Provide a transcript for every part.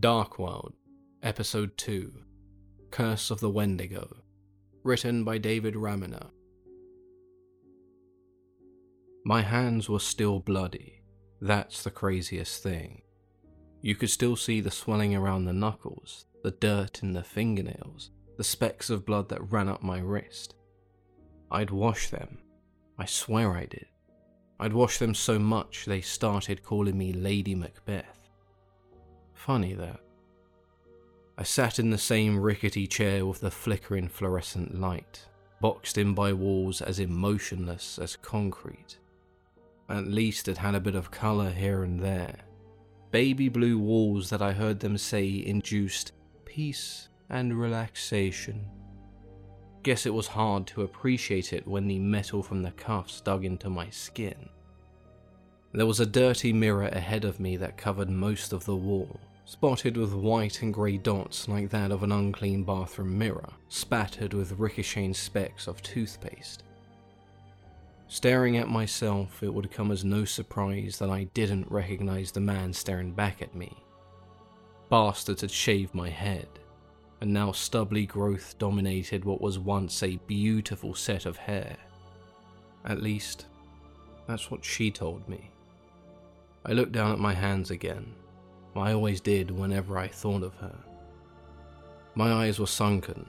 Dark World, Episode 2 Curse of the Wendigo, written by David Raminer. My hands were still bloody. That's the craziest thing. You could still see the swelling around the knuckles, the dirt in the fingernails, the specks of blood that ran up my wrist. I'd wash them. I swear I did. I'd wash them so much they started calling me Lady Macbeth. Funny that. I sat in the same rickety chair with the flickering fluorescent light, boxed in by walls as emotionless as concrete. At least it had a bit of colour here and there. Baby blue walls that I heard them say induced peace and relaxation. Guess it was hard to appreciate it when the metal from the cuffs dug into my skin. There was a dirty mirror ahead of me that covered most of the wall, spotted with white and grey dots like that of an unclean bathroom mirror, spattered with ricocheting specks of toothpaste. Staring at myself, it would come as no surprise that I didn't recognize the man staring back at me. Bastards had shaved my head, and now stubbly growth dominated what was once a beautiful set of hair. At least, that's what she told me. I looked down at my hands again I always did whenever I thought of her. My eyes were sunken,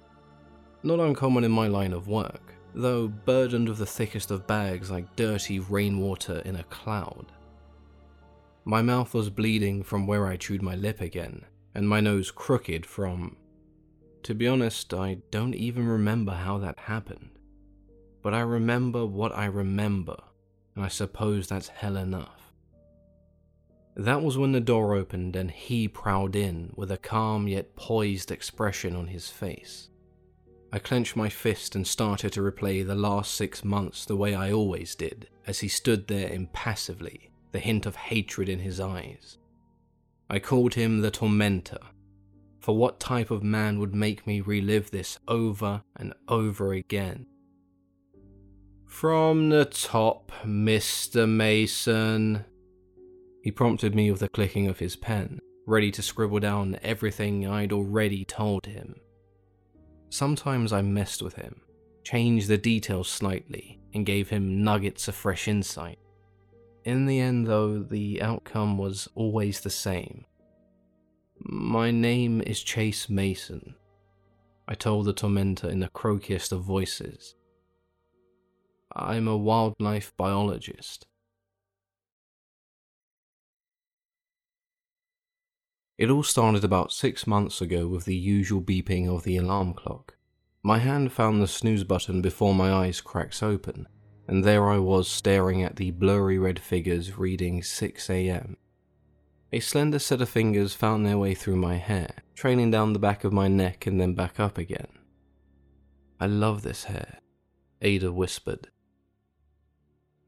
not uncommon in my line of work, though burdened with the thickest of bags like dirty rainwater in a cloud. My mouth was bleeding from where I chewed my lip again, and my nose crooked from. To be honest, I don't even remember how that happened. But I remember what I remember, and I suppose that's hell enough. That was when the door opened and he prowled in with a calm yet poised expression on his face. I clenched my fist and started to replay the last six months the way I always did, as he stood there impassively, the hint of hatred in his eyes. I called him the Tormentor, for what type of man would make me relive this over and over again? From the top, Mr. Mason, he prompted me with the clicking of his pen, ready to scribble down everything I'd already told him. Sometimes I messed with him, changed the details slightly, and gave him nuggets of fresh insight. In the end, though, the outcome was always the same. My name is Chase Mason, I told the tormentor in the croakiest of voices. I'm a wildlife biologist. It all started about six months ago with the usual beeping of the alarm clock. My hand found the snooze button before my eyes cracks open, and there I was staring at the blurry red figures reading 6 am. A slender set of fingers found their way through my hair, trailing down the back of my neck and then back up again. I love this hair, Ada whispered.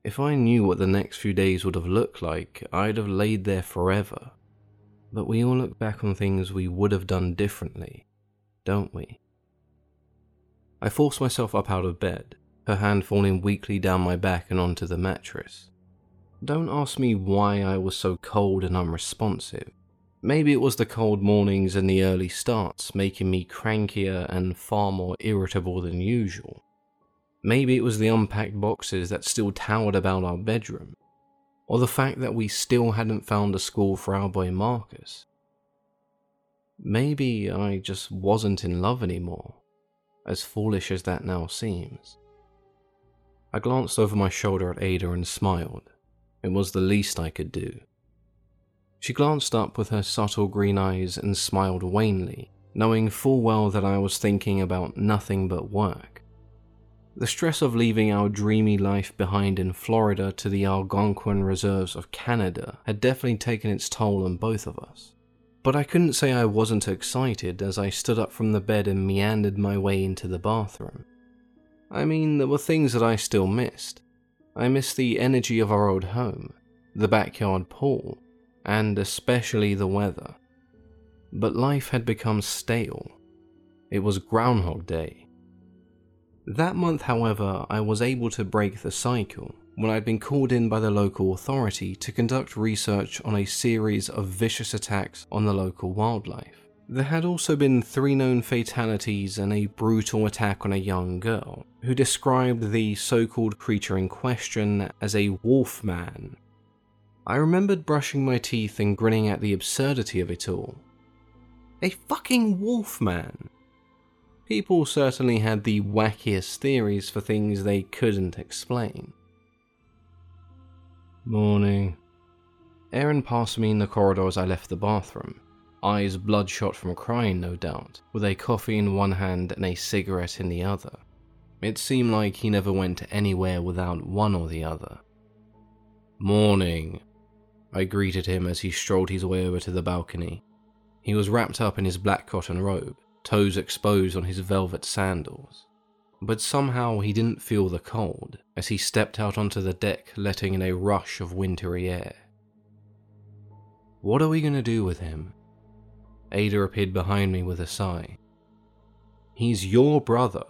If I knew what the next few days would have looked like, I'd have laid there forever, but we all look back on things we would have done differently, don't we? I forced myself up out of bed, her hand falling weakly down my back and onto the mattress. Don't ask me why I was so cold and unresponsive. Maybe it was the cold mornings and the early starts making me crankier and far more irritable than usual. Maybe it was the unpacked boxes that still towered about our bedroom or the fact that we still hadn't found a school for our boy Marcus. Maybe I just wasn't in love anymore, as foolish as that now seems. I glanced over my shoulder at Ada and smiled. It was the least I could do. She glanced up with her subtle green eyes and smiled wanly, knowing full well that I was thinking about nothing but work. The stress of leaving our dreamy life behind in Florida to the Algonquin reserves of Canada had definitely taken its toll on both of us. But I couldn't say I wasn't excited as I stood up from the bed and meandered my way into the bathroom. I mean, there were things that I still missed. I missed the energy of our old home, the backyard pool, and especially the weather. But life had become stale. It was Groundhog Day, that month, however, I was able to break the cycle when I'd been called in by the local authority to conduct research on a series of vicious attacks on the local wildlife. There had also been three known fatalities and a brutal attack on a young girl, who described the so called creature in question as a wolf man. I remembered brushing my teeth and grinning at the absurdity of it all. A fucking wolf man! People certainly had the wackiest theories for things they couldn't explain. Morning. Aaron passed me in the corridor as I left the bathroom, eyes bloodshot from crying, no doubt, with a coffee in one hand and a cigarette in the other. It seemed like he never went anywhere without one or the other. Morning. I greeted him as he strolled his way over to the balcony. He was wrapped up in his black cotton robe, toes exposed on his velvet sandals. But somehow he didn't feel the cold as he stepped out onto the deck, letting in a rush of wintry air. What are we going to do with him? Ada appeared behind me with a sigh. He's your brother.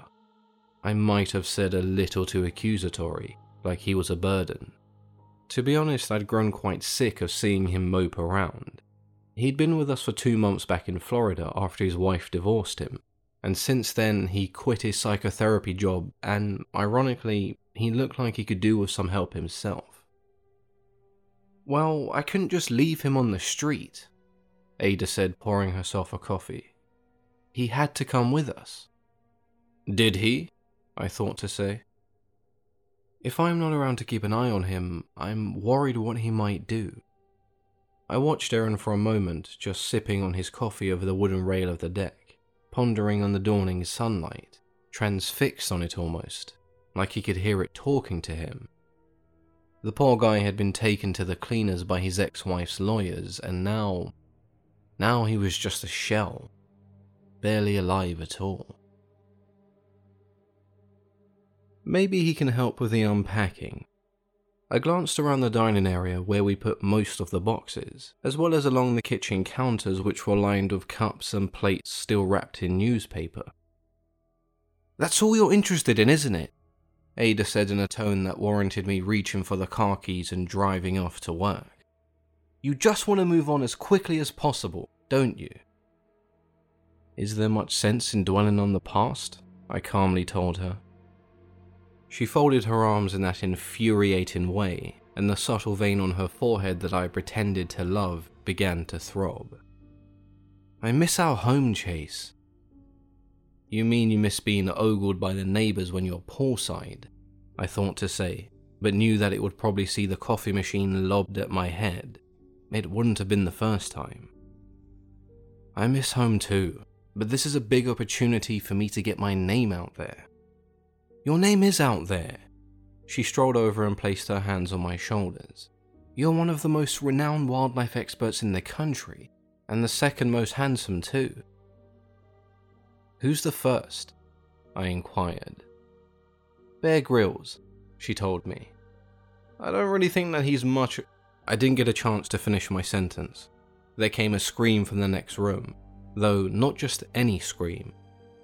I might have said a little too accusatory, like he was a burden. To be honest, I'd grown quite sick of seeing him mope around. He'd been with us for two months back in Florida after his wife divorced him, and since then he quit his psychotherapy job, and ironically, he looked like he could do with some help himself. Well, I couldn't just leave him on the street. Ada said, pouring herself a coffee. He had to come with us. Did he? I thought to say. If I'm not around to keep an eye on him, I'm worried what he might do. I watched Aaron for a moment, just sipping on his coffee over the wooden rail of the deck, pondering on the dawning sunlight, transfixed on it almost, like he could hear it talking to him. The poor guy had been taken to the cleaners by his ex wife's lawyers, and now now he was just a shell, barely alive at all. Maybe he can help with the unpacking. I glanced around the dining area where we put most of the boxes, as well as along the kitchen counters which were lined with cups and plates still wrapped in newspaper. That's all you're interested in, isn't it? Ada said in a tone that warranted me reaching for the car keys and driving off to work. You just want to move on as quickly as possible, don't you? Is there much sense in dwelling on the past? I calmly told her. She folded her arms in that infuriating way, and the subtle vein on her forehead that I pretended to love began to throb. I miss our home chase. You mean you miss being ogled by the neighbours when you're poolside? I thought to say, but knew that it would probably see the coffee machine lobbed at my head it wouldn't have been the first time. I miss home too, but this is a big opportunity for me to get my name out there. Your name is out there. She strolled over and placed her hands on my shoulders. You're one of the most renowned wildlife experts in the country, and the second most handsome too. Who's the first? I inquired. Bear Grylls, she told me. I don't really think that he's much I didn't get a chance to finish my sentence. There came a scream from the next room, though not just any scream.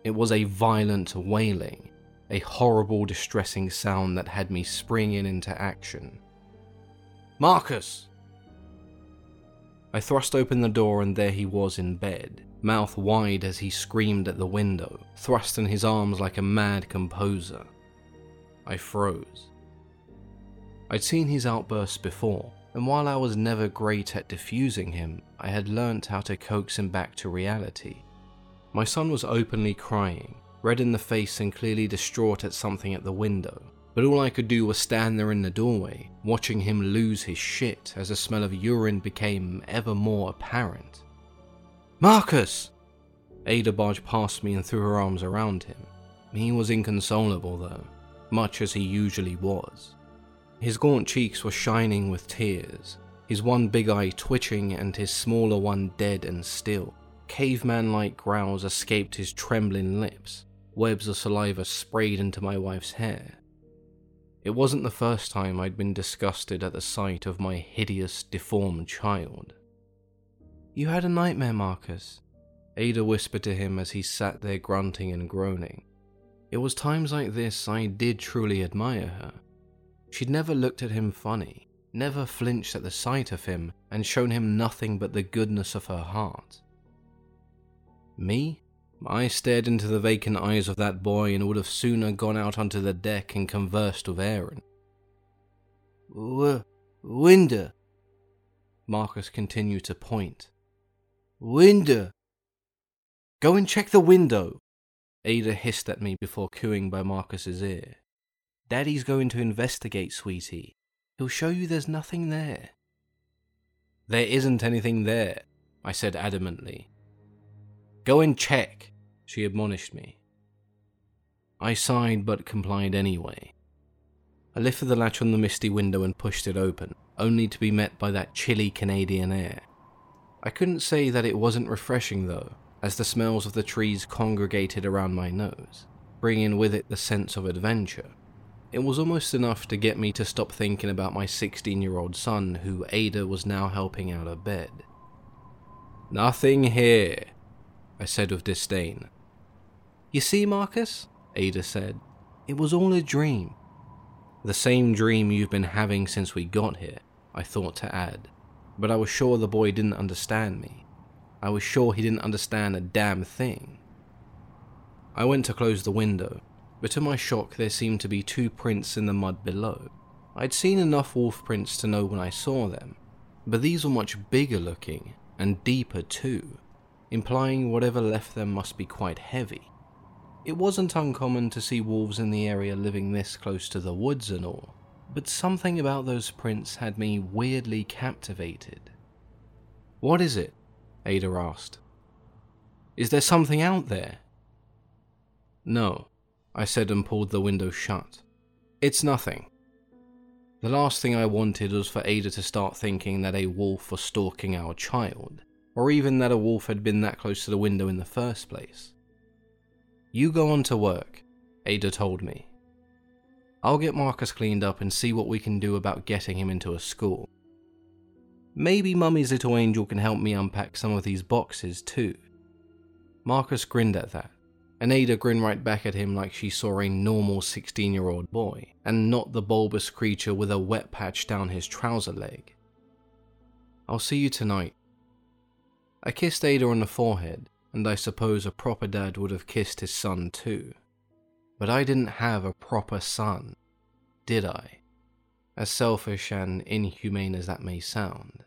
It was a violent wailing, a horrible, distressing sound that had me springing into action. Marcus! I thrust open the door and there he was in bed, mouth wide as he screamed at the window, thrusting his arms like a mad composer. I froze. I'd seen his outbursts before, and while I was never great at diffusing him, I had learnt how to coax him back to reality. My son was openly crying, red in the face and clearly distraught at something at the window, but all I could do was stand there in the doorway, watching him lose his shit as the smell of urine became ever more apparent. Marcus! Ada barged past me and threw her arms around him. He was inconsolable though, much as he usually was. His gaunt cheeks were shining with tears, his one big eye twitching and his smaller one dead and still. Caveman like growls escaped his trembling lips, webs of saliva sprayed into my wife's hair. It wasn't the first time I'd been disgusted at the sight of my hideous, deformed child. You had a nightmare, Marcus, Ada whispered to him as he sat there grunting and groaning. It was times like this I did truly admire her. She'd never looked at him funny, never flinched at the sight of him, and shown him nothing but the goodness of her heart. Me? I stared into the vacant eyes of that boy and would have sooner gone out onto the deck and conversed with Aaron. W- window. Marcus continued to point. Window. Go and check the window. Ada hissed at me before cooing by Marcus's ear. Daddy's going to investigate, sweetie. He'll show you there's nothing there. There isn't anything there, I said adamantly. Go and check, she admonished me. I sighed but complied anyway. I lifted the latch on the misty window and pushed it open, only to be met by that chilly Canadian air. I couldn't say that it wasn't refreshing though, as the smells of the trees congregated around my nose, bringing with it the sense of adventure. It was almost enough to get me to stop thinking about my 16 year old son, who Ada was now helping out of bed. Nothing here, I said with disdain. You see, Marcus, Ada said, it was all a dream. The same dream you've been having since we got here, I thought to add, but I was sure the boy didn't understand me. I was sure he didn't understand a damn thing. I went to close the window, but to my shock, there seemed to be two prints in the mud below. I'd seen enough wolf prints to know when I saw them, but these were much bigger looking and deeper too, implying whatever left them must be quite heavy. It wasn't uncommon to see wolves in the area living this close to the woods and all, but something about those prints had me weirdly captivated. What is it? Ada asked. Is there something out there? No, I said and pulled the window shut. It's nothing. The last thing I wanted was for Ada to start thinking that a wolf was stalking our child, or even that a wolf had been that close to the window in the first place. You go on to work, Ada told me. I'll get Marcus cleaned up and see what we can do about getting him into a school. Maybe Mummy's little angel can help me unpack some of these boxes too. Marcus grinned at that, and Ada grinned right back at him like she saw a normal 16 year old boy, and not the bulbous creature with a wet patch down his trouser leg. I'll see you tonight. I kissed Ada on the forehead, and I suppose a proper dad would have kissed his son too. But I didn't have a proper son, did I? As selfish and inhumane as that may sound.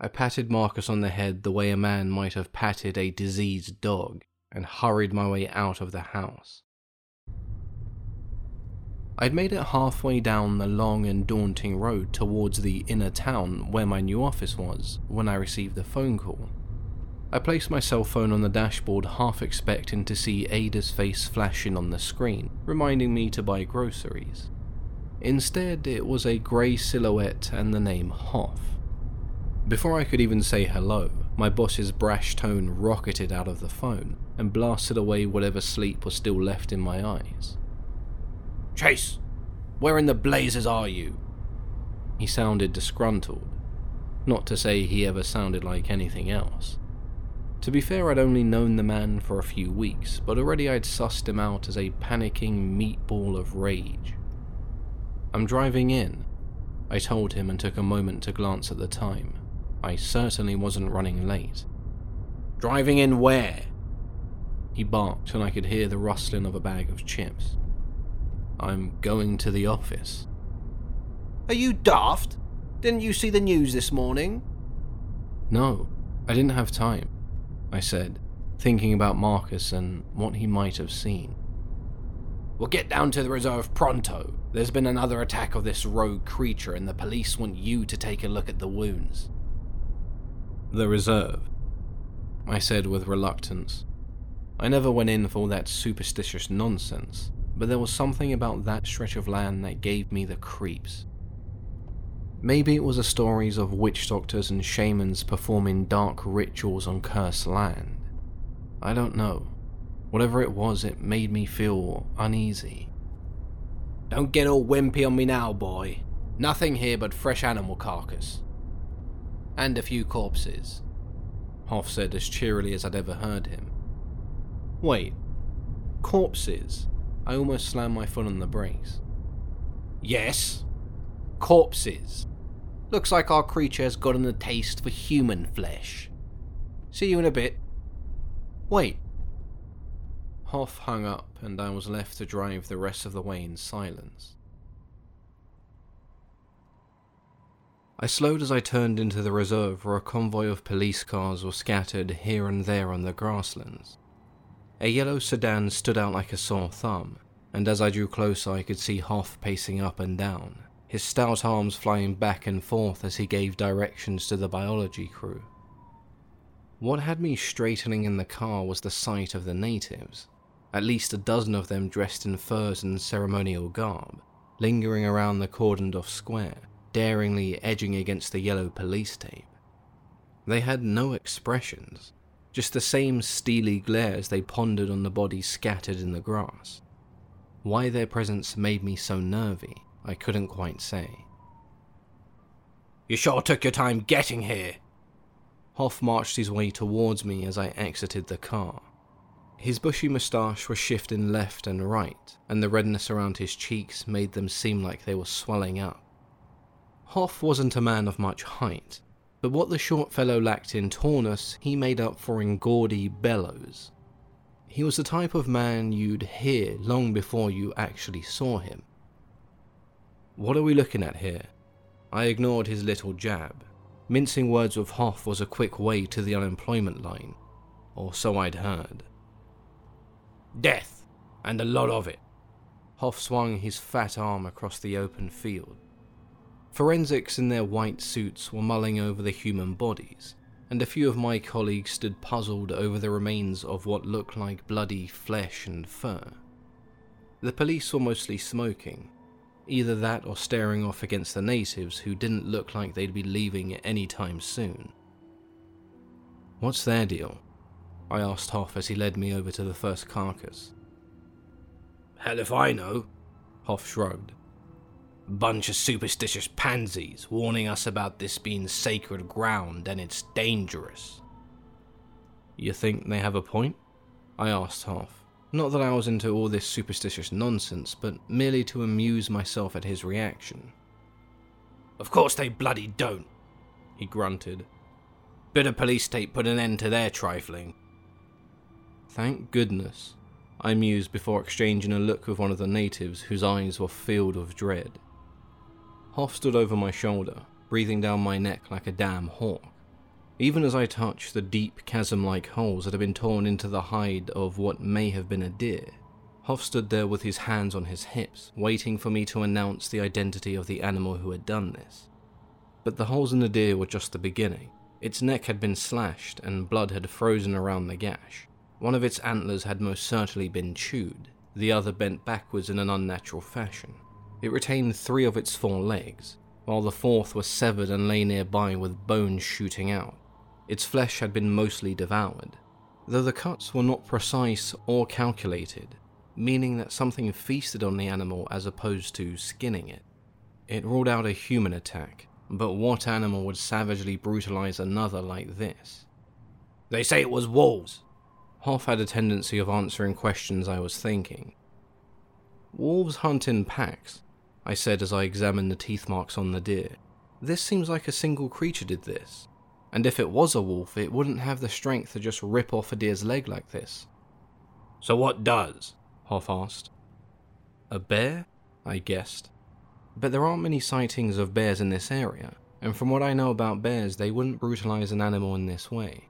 I patted Marcus on the head the way a man might have patted a diseased dog and hurried my way out of the house. I'd made it halfway down the long and daunting road towards the inner town where my new office was when I received a phone call. I placed my cell phone on the dashboard, half expecting to see Ada's face flashing on the screen, reminding me to buy groceries. Instead, it was a grey silhouette and the name Hoff. Before I could even say hello, my boss's brash tone rocketed out of the phone and blasted away whatever sleep was still left in my eyes. Chase, where in the blazes are you? He sounded disgruntled, not to say he ever sounded like anything else. To be fair, I'd only known the man for a few weeks, but already I'd sussed him out as a panicking meatball of rage. I'm driving in, I told him and took a moment to glance at the time. I certainly wasn't running late. Driving in where? He barked, and I could hear the rustling of a bag of chips. I'm going to the office. Are you daft? Didn't you see the news this morning? No, I didn't have time, I said, thinking about Marcus and what he might have seen. We'll get down to the reserve pronto. There's been another attack of this rogue creature, and the police want you to take a look at the wounds. The reserve, I said with reluctance. I never went in for all that superstitious nonsense, but there was something about that stretch of land that gave me the creeps. Maybe it was the stories of witch doctors and shamans performing dark rituals on cursed land. I don't know. Whatever it was, it made me feel uneasy. Don't get all wimpy on me now, boy. Nothing here but fresh animal carcass. And a few corpses, Hoff said as cheerily as I'd ever heard him. Wait, corpses? I almost slammed my foot on the brakes. Yes. Corpses. Looks like our creature's gotten a taste for human flesh. See you in a bit. Wait. Hoff hung up, and I was left to drive the rest of the way in silence. I slowed as I turned into the reserve where a convoy of police cars were scattered here and there on the grasslands. A yellow sedan stood out like a sore thumb, and as I drew closer, I could see Hoff pacing up and down, his stout arms flying back and forth as he gave directions to the biology crew. What had me straightening in the car was the sight of the natives, at least a dozen of them dressed in furs and ceremonial garb, lingering around the cordoned off square, daringly edging against the yellow police tape. They had no expressions, just the same steely glares they pondered on the bodies scattered in the grass. Why their presence made me so nervy, I couldn't quite say. You sure took your time getting here. Hoff marched his way towards me as I exited the car. His bushy moustache was shifting left and right, and the redness around his cheeks made them seem like they were swelling up. Hoff wasn't a man of much height, but what the short fellow lacked in tallness, he made up for in gaudy bellows. He was the type of man you'd hear long before you actually saw him. What are we looking at here? I ignored his little jab. Mincing words with Hoff was a quick way to the unemployment line, or so I'd heard. Death, and a lot of it. Hoff swung his fat arm across the open field. Forensics in their white suits were mulling over the human bodies, and a few of my colleagues stood puzzled over the remains of what looked like bloody flesh and fur. The police were mostly smoking, either that or staring off against the natives who didn't look like they'd be leaving any time soon. What's their deal? I asked Hoff as he led me over to the first carcass. Hell if I know, Hoff shrugged. Bunch of superstitious pansies warning us about this being sacred ground and it's dangerous. You think they have a point? I asked Hoff. Not that I was into all this superstitious nonsense, but merely to amuse myself at his reaction. Of course they bloody don't, he grunted. Bit of police tape put an end to their trifling. Thank goodness, I mused before exchanging a look with one of the natives whose eyes were filled with dread. Hoff stood over my shoulder, breathing down my neck like a damn hawk. Even as I touched the deep chasm like holes that had been torn into the hide of what may have been a deer, Hoff stood there with his hands on his hips, waiting for me to announce the identity of the animal who had done this. But the holes in the deer were just the beginning. Its neck had been slashed, and blood had frozen around the gash. One of its antlers had most certainly been chewed, the other bent backwards in an unnatural fashion. It retained three of its four legs, while the fourth was severed and lay nearby with bones shooting out. Its flesh had been mostly devoured, though the cuts were not precise or calculated, meaning that something feasted on the animal as opposed to skinning it. It ruled out a human attack, but what animal would savagely brutalize another like this? They say it was wolves. Hoff had a tendency of answering questions I was thinking. Wolves hunt in packs, I said as I examined the teeth marks on the deer. This seems like a single creature did this. And if it was a wolf, it wouldn't have the strength to just rip off a deer's leg like this. So what does? Hoff asked. A bear? I guessed. But there aren't many sightings of bears in this area, and from what I know about bears, they wouldn't brutalize an animal in this way.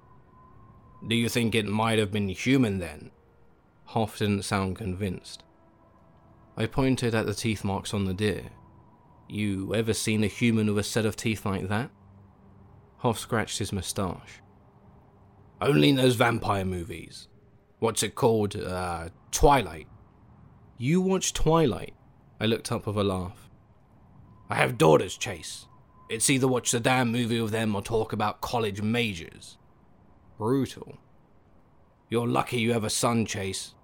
Do you think it might have been human then? Hoff didn't sound convinced. I pointed at the teeth marks on the deer. You ever seen a human with a set of teeth like that? Hoff scratched his moustache. Only in those vampire movies. What's it called? Uh, Twilight. You watch Twilight? I looked up with a laugh. I have daughters, Chase. It's either watch the damn movie with them or talk about college majors. Brutal. You're lucky you have a son, Chase.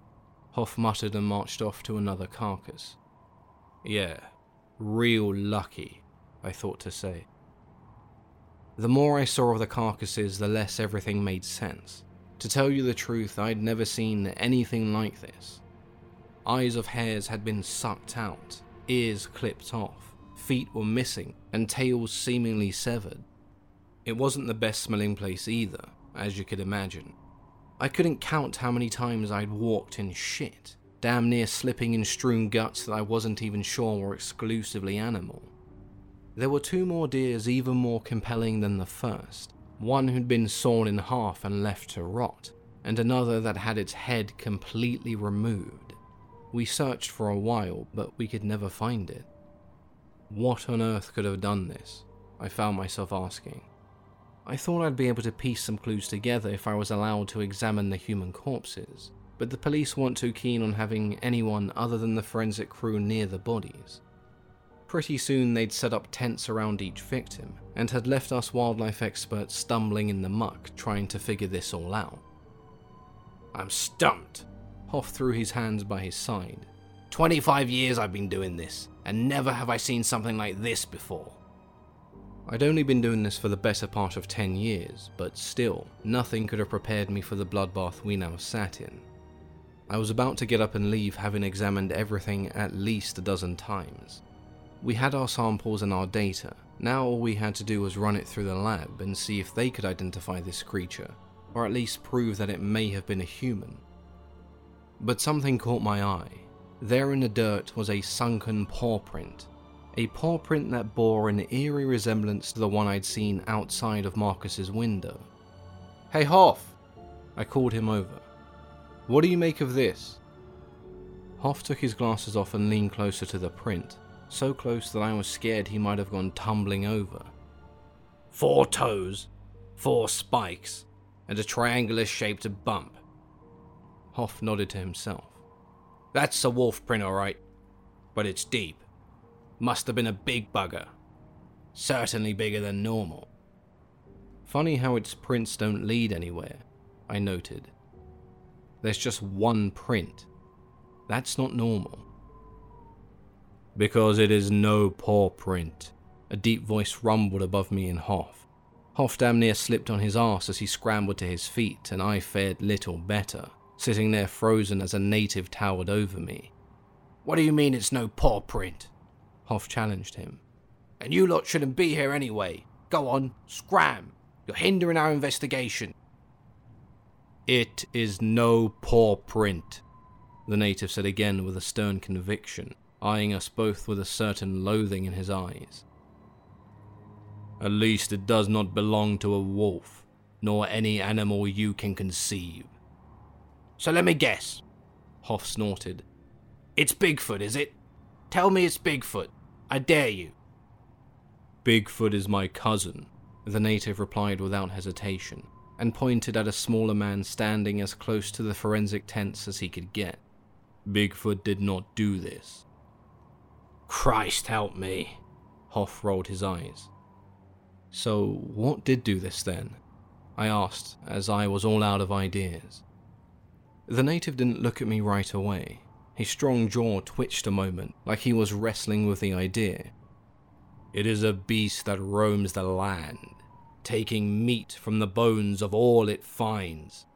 Hoff muttered and marched off to another carcass. Yeah, real lucky, I thought to say. The more I saw of the carcasses, the less everything made sense. To tell you the truth, I'd never seen anything like this. Eyes of hares had been sucked out, ears clipped off, feet were missing, and tails seemingly severed. It wasn't the best smelling place either, as you could imagine. I couldn't count how many times I'd walked in shit, damn near slipping in strewn guts that I wasn't even sure were exclusively animal. There were two more deers even more compelling than the first, one who'd been sawn in half and left to rot, and another that had its head completely removed. We searched for a while, but we could never find it. What on earth could have done this? I found myself asking. I thought I'd be able to piece some clues together if I was allowed to examine the human corpses, but the police weren't too keen on having anyone other than the forensic crew near the bodies. Pretty soon they'd set up tents around each victim, and had left us wildlife experts stumbling in the muck trying to figure this all out. I'm stumped. Hoff threw his hands by his side. 25 years I've been doing this, and never have I seen something like this before. I'd only been doing this for the better part of 10 years, but still, nothing could have prepared me for the bloodbath we now sat in. I was about to get up and leave having examined everything at least a dozen times. We had our samples and our data, now all we had to do was run it through the lab and see if they could identify this creature, or at least prove that it may have been a human. But something caught my eye. There in the dirt was a sunken paw print, a paw print that bore an eerie resemblance to the one I'd seen outside of Marcus's window. Hey Hoff! I called him over. What do you make of this? Hoff took his glasses off and leaned closer to the print, so close that I was scared he might have gone tumbling over. Four toes, four spikes, and a triangular shaped bump. Hoff nodded to himself. That's a wolf print, alright, but it's deep. Must have been a big bugger. Certainly bigger than normal. Funny how its prints don't lead anywhere, I noted. There's just one print. That's not normal. Because it is no paw print, a deep voice rumbled above me in Hoff. Hoff damn near slipped on his arse as he scrambled to his feet, and I fared little better, sitting there frozen as a native towered over me. What do you mean it's no paw print? Hoff challenged him. And you lot shouldn't be here anyway. Go on, scram. You're hindering our investigation. It is no paw print, the native said again with a stern conviction, eyeing us both with a certain loathing in his eyes. At least it does not belong to a wolf, nor any animal you can conceive. So let me guess. Hoff snorted. It's Bigfoot, is it? Tell me it's Bigfoot. I dare you. Bigfoot is my cousin, the native replied without hesitation, and pointed at a smaller man standing as close to the forensic tents as he could get. Bigfoot did not do this. Christ help me. Hoff rolled his eyes. So, what did do this then? I asked, as I was all out of ideas. The native didn't look at me right away. His strong jaw twitched a moment, like he was wrestling with the idea. It is a beast that roams the land, taking meat from the bones of all it finds.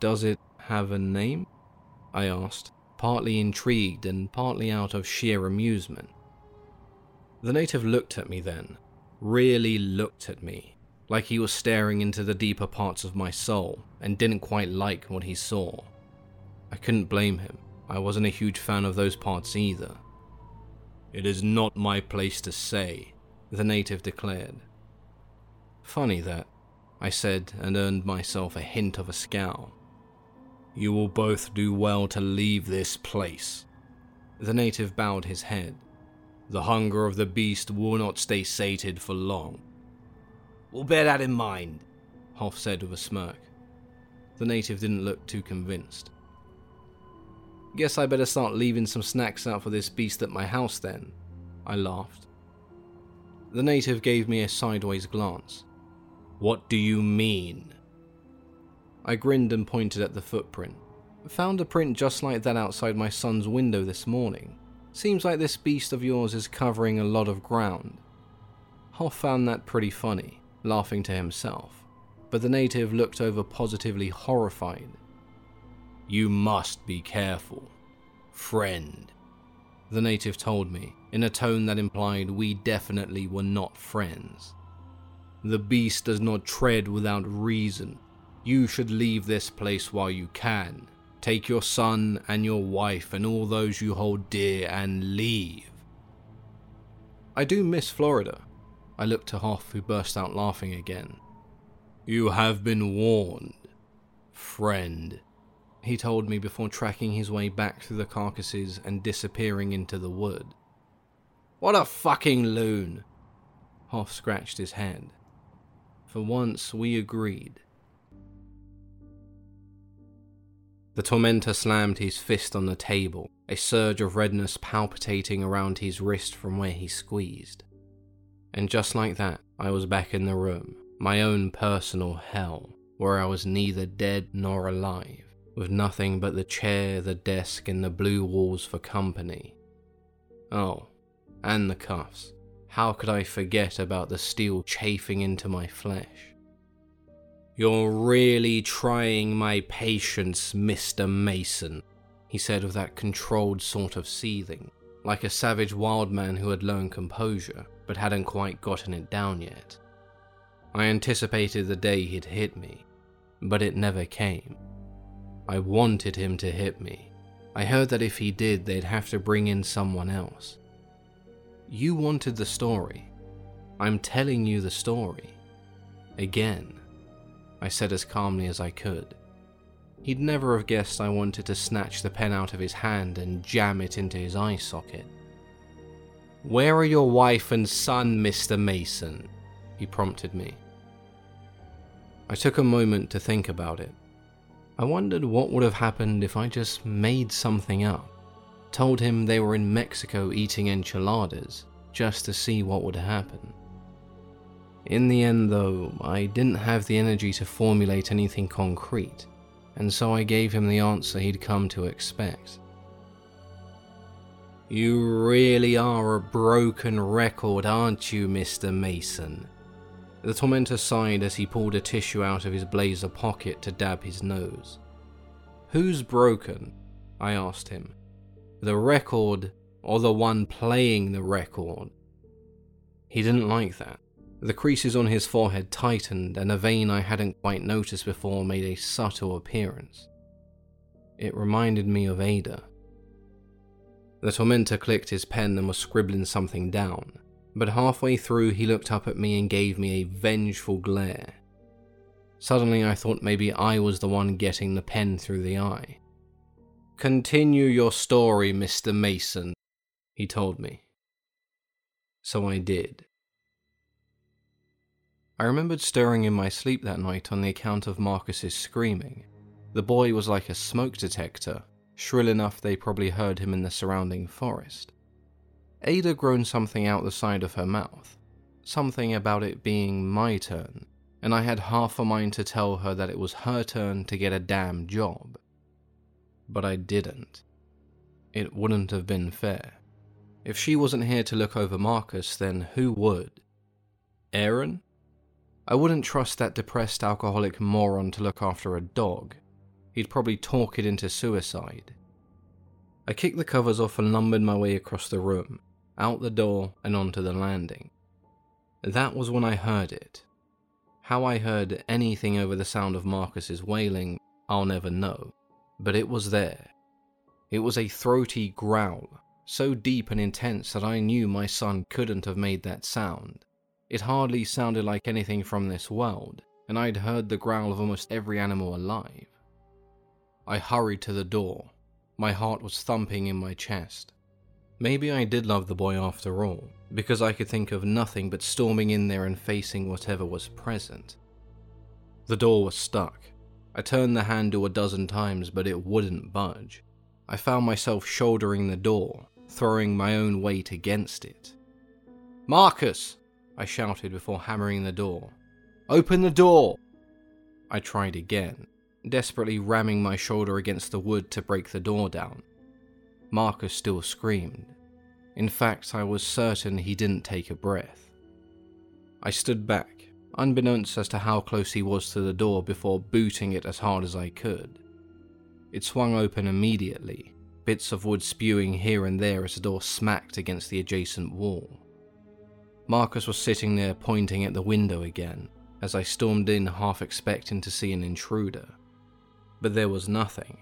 Does it have a name? I asked, partly intrigued and partly out of sheer amusement. The native looked at me then, really looked at me, like he was staring into the deeper parts of my soul and didn't quite like what he saw. I couldn't blame him. I wasn't a huge fan of those parts either. It is not my place to say, the native declared. Funny that, I said and earned myself a hint of a scowl. You will both do well to leave this place. The native bowed his head. The hunger of the beast will not stay sated for long. We'll bear that in mind, Hoff said with a smirk. The native didn't look too convinced. Guess I better start leaving some snacks out for this beast at my house then, I laughed. The native gave me a sideways glance. What do you mean? I grinned and pointed at the footprint. Found a print just like that outside my son's window this morning. Seems like this beast of yours is covering a lot of ground. Hoff found that pretty funny, laughing to himself, but the native looked over positively horrified. You must be careful, friend. the native told me, in a tone that implied we definitely were not friends. The beast does not tread without reason. You should leave this place while you can. Take your son and your wife and all those you hold dear and leave. I do miss Florida. I looked to Hoff, who burst out laughing again. You have been warned, friend, he told me before tracking his way back through the carcasses and disappearing into the wood. What a fucking loon! Hoff scratched his head. For once, we agreed. The tormentor slammed his fist on the table, a surge of redness palpitating around his wrist from where he squeezed. And just like that, I was back in the room, my own personal hell, where I was neither dead nor alive, with nothing but the chair, the desk, and the blue walls for company. Oh, and the cuffs. How could I forget about the steel chafing into my flesh? You're really trying my patience, Mr. Mason, he said with that controlled sort of seething, like a savage wild man who had learned composure but hadn't quite gotten it down yet. I anticipated the day he'd hit me, but it never came. I wanted him to hit me. I heard that if he did, they'd have to bring in someone else. You wanted the story. I'm telling you the story. Again, I said as calmly as I could. He'd never have guessed I wanted to snatch the pen out of his hand and jam it into his eye socket. Where are your wife and son, Mr. Mason? he prompted me. I took a moment to think about it. I wondered what would have happened if I just made something up, told him they were in Mexico eating enchiladas, just to see what would happen. In the end, though, I didn't have the energy to formulate anything concrete, and so I gave him the answer he'd come to expect. You really are a broken record, aren't you, Mr. Mason? The tormentor sighed as he pulled a tissue out of his blazer pocket to dab his nose. Who's broken? I asked him. The record or the one playing the record? He didn't like that. The creases on his forehead tightened, and a vein I hadn't quite noticed before made a subtle appearance. It reminded me of Ada. The tormentor clicked his pen and was scribbling something down, but halfway through he looked up at me and gave me a vengeful glare. Suddenly I thought maybe I was the one getting the pen through the eye. Continue your story, Mr. Mason, he told me. So I did. I remembered stirring in my sleep that night on the account of Marcus's screaming. The boy was like a smoke detector, shrill enough they probably heard him in the surrounding forest. Ada groaned something out the side of her mouth, something about it being my turn, and I had half a mind to tell her that it was her turn to get a damn job. But I didn't. It wouldn't have been fair. If she wasn't here to look over Marcus, then who would? Aaron? I wouldn't trust that depressed alcoholic moron to look after a dog, He'd probably talk it into suicide. I kicked the covers off and lumbered my way across the room, out the door, and onto the landing. That was when I heard it. How I heard anything over the sound of Marcus's wailing, I'll never know, but it was there. It was a throaty growl, so deep and intense that I knew my son couldn't have made that sound. It hardly sounded like anything from this world, and I'd heard the growl of almost every animal alive. I hurried to the door. My heart was thumping in my chest. Maybe I did love the boy after all, because I could think of nothing but storming in there and facing whatever was present. The door was stuck. I turned the handle a dozen times, but it wouldn't budge. I found myself shouldering the door, throwing my own weight against it. Marcus! I shouted before hammering the door. Open the door! I tried again, desperately ramming my shoulder against the wood to break the door down. Marcus still screamed. In fact, I was certain he didn't take a breath. I stood back, unbeknownst as to how close he was to the door before booting it as hard as I could. It swung open immediately, bits of wood spewing here and there as the door smacked against the adjacent wall. Marcus was sitting there pointing at the window again as I stormed in half expecting to see an intruder. But there was nothing,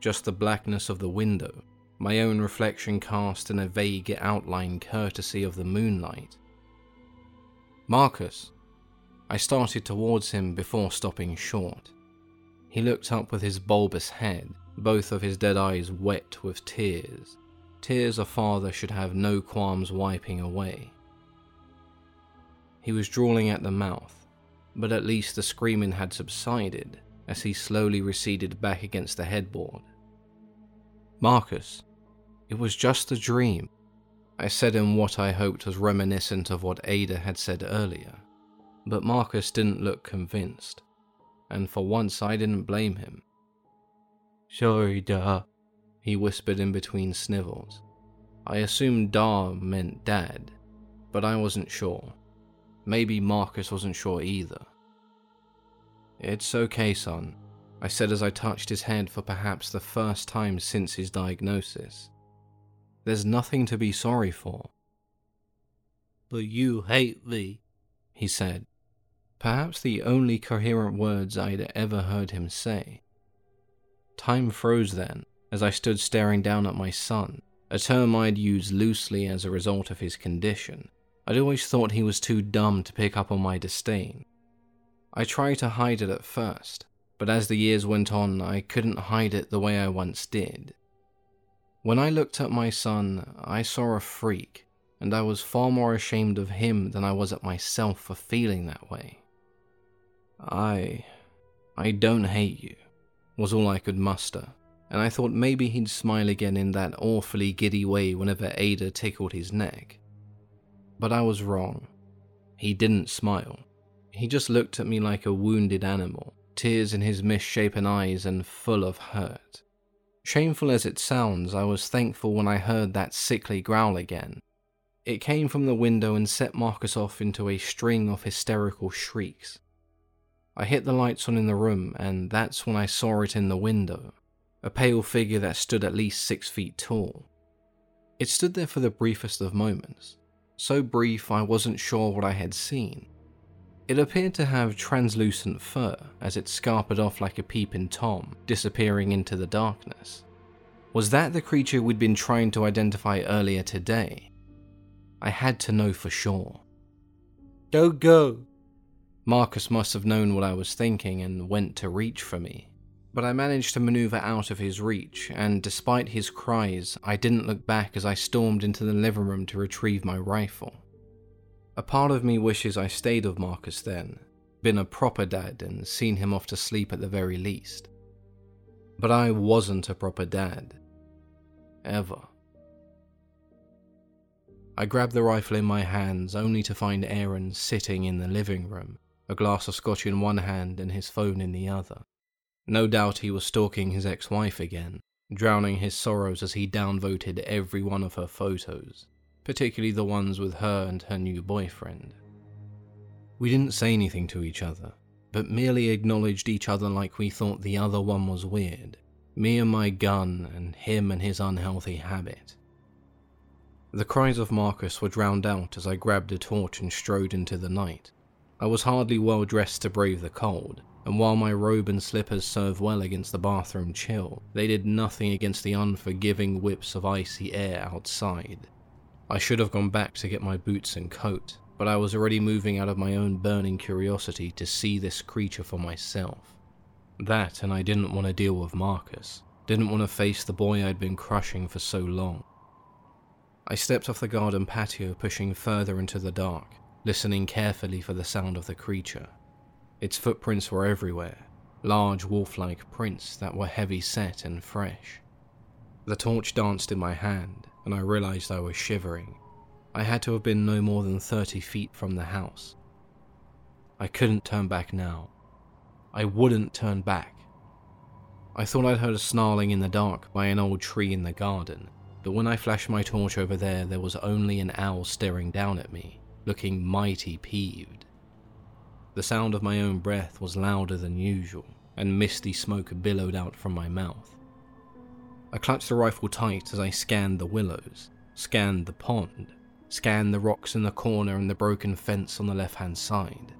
just the blackness of the window, my own reflection cast in a vague outline courtesy of the moonlight. Marcus! I started towards him before stopping short. He looked up with his bulbous head, both of his dead eyes wet with tears. Tears a father should have no qualms wiping away. He was drawling at the mouth, but at least the screaming had subsided as he slowly receded back against the headboard. Marcus, it was just a dream, I said in what I hoped was reminiscent of what Ada had said earlier, but Marcus didn't look convinced and for once I didn't blame him. Sorry, Da, he whispered in between snivels. I assumed Da meant Dad, but I wasn't sure. Maybe Marcus wasn't sure either. It's okay, son, I said as I touched his head for perhaps the first time since his diagnosis. There's nothing to be sorry for. But you hate me, he said, perhaps the only coherent words I'd ever heard him say. Time froze then, as I stood staring down at my son, a term I'd used loosely as a result of his condition. I'd always thought he was too dumb to pick up on my disdain. I tried to hide it at first, but as the years went on, I couldn't hide it the way I once did. When I looked at my son, I saw a freak, and I was far more ashamed of him than I was at myself for feeling that way. I. I don't hate you, was all I could muster, and I thought maybe he'd smile again in that awfully giddy way whenever Ada tickled his neck. But I was wrong. He didn't smile. He just looked at me like a wounded animal, tears in his misshapen eyes and full of hurt. Shameful as it sounds, I was thankful when I heard that sickly growl again. It came from the window and set Marcus off into a string of hysterical shrieks. I hit the lights on in the room, and that's when I saw it in the window a pale figure that stood at least six feet tall. It stood there for the briefest of moments, so brief I wasn't sure what I had seen. It appeared to have translucent fur as it scarpered off like a peeping Tom, disappearing into the darkness. Was that the creature we'd been trying to identify earlier today? I had to know for sure. Don't go, Marcus must have known what I was thinking and went to reach for me. But I managed to maneuver out of his reach, and despite his cries, I didn't look back as I stormed into the living room to retrieve my rifle. A part of me wishes I stayed with Marcus then, been a proper dad, and seen him off to sleep at the very least. But I wasn't a proper dad. Ever. I grabbed the rifle in my hands only to find Aaron sitting in the living room, a glass of scotch in one hand and his phone in the other. No doubt he was stalking his ex wife again, drowning his sorrows as he downvoted every one of her photos, particularly the ones with her and her new boyfriend. We didn't say anything to each other, but merely acknowledged each other like we thought the other one was weird me and my gun, and him and his unhealthy habit. The cries of Marcus were drowned out as I grabbed a torch and strode into the night, I was hardly well dressed to brave the cold, and while my robe and slippers served well against the bathroom chill, they did nothing against the unforgiving whips of icy air outside. I should have gone back to get my boots and coat, but I was already moving out of my own burning curiosity to see this creature for myself. That, and I didn't want to deal with Marcus, didn't want to face the boy I'd been crushing for so long. I stepped off the garden patio, pushing further into the dark, listening carefully for the sound of the creature. Its footprints were everywhere, large wolf like prints that were heavy set and fresh. The torch danced in my hand, and I realized I was shivering. I had to have been no more than 30 feet from the house. I couldn't turn back now. I wouldn't turn back. I thought I'd heard a snarling in the dark by an old tree in the garden, but when I flashed my torch over there, there was only an owl staring down at me looking mighty peeved. The sound of my own breath was louder than usual, and misty smoke billowed out from my mouth. I clutched the rifle tight as I scanned the willows, scanned the pond, scanned the rocks in the corner and the broken fence on the left hand side.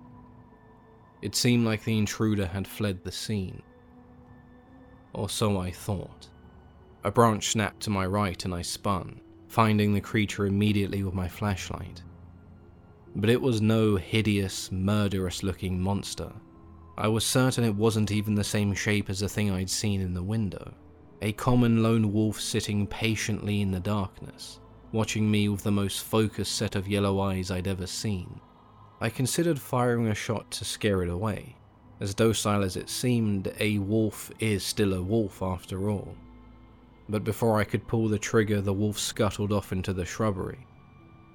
It seemed like the intruder had fled the scene. Or so I thought. A branch snapped to my right and I spun, finding the creature immediately with my flashlight. But it was no hideous, murderous looking monster. I was certain it wasn't even the same shape as the thing I'd seen in the window. A common lone wolf sitting patiently in the darkness, watching me with the most focused set of yellow eyes I'd ever seen. I considered firing a shot to scare it away. As docile as it seemed, a wolf is still a wolf after all. But before I could pull the trigger, the wolf scuttled off into the shrubbery,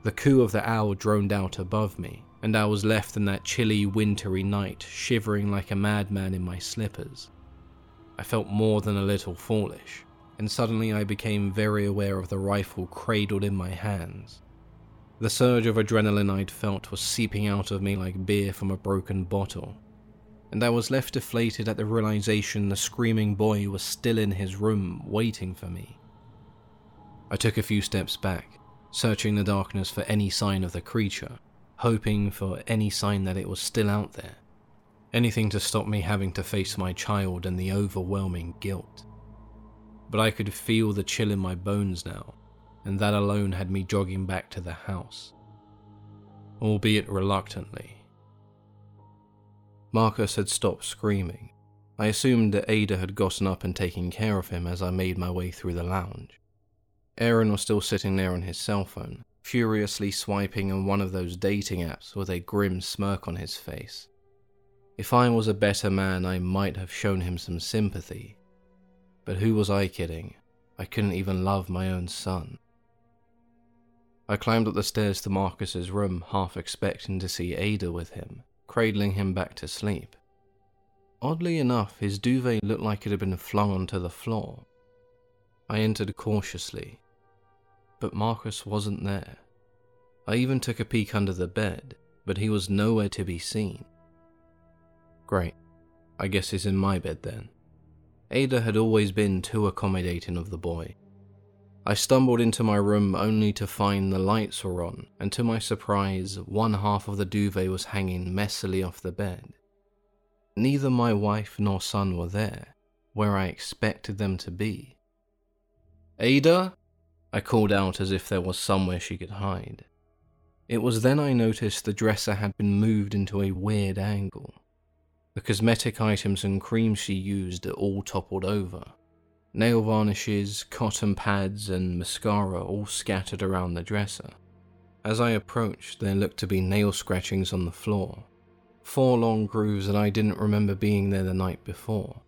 the coo of the owl droned out above me, and I was left in that chilly, wintry night, shivering like a madman in my slippers. I felt more than a little foolish, and suddenly I became very aware of the rifle cradled in my hands. The surge of adrenaline I'd felt was seeping out of me like beer from a broken bottle, and I was left deflated at the realization the screaming boy was still in his room waiting for me. I took a few steps back, searching the darkness for any sign of the creature, hoping for any sign that it was still out there. Anything to stop me having to face my child and the overwhelming guilt. But I could feel the chill in my bones now, and that alone had me jogging back to the house. Albeit reluctantly. Marcus had stopped screaming. I assumed that Ada had gotten up and taken care of him as I made my way through the lounge. Aaron was still sitting there on his cell phone, furiously swiping on one of those dating apps with a grim smirk on his face. If I was a better man, I might have shown him some sympathy. But who was I kidding? I couldn't even love my own son. I climbed up the stairs to Marcus's room, half expecting to see Ada with him, cradling him back to sleep. Oddly enough, his duvet looked like it had been flung onto the floor. I entered cautiously, but Marcus wasn't there. I even took a peek under the bed, but he was nowhere to be seen. Great. I guess he's in my bed then. Ada had always been too accommodating of the boy. I stumbled into my room only to find the lights were on, and to my surprise, one half of the duvet was hanging messily off the bed. Neither my wife nor son were there, where I expected them to be. Ada? I called out as if there was somewhere she could hide. It was then I noticed the dresser had been moved into a weird angle. The cosmetic items and creams she used all toppled over. Nail varnishes, cotton pads, and mascara all scattered around the dresser. As I approached, there looked to be nail scratchings on the floor. Four long grooves that I didn't remember being there the night before.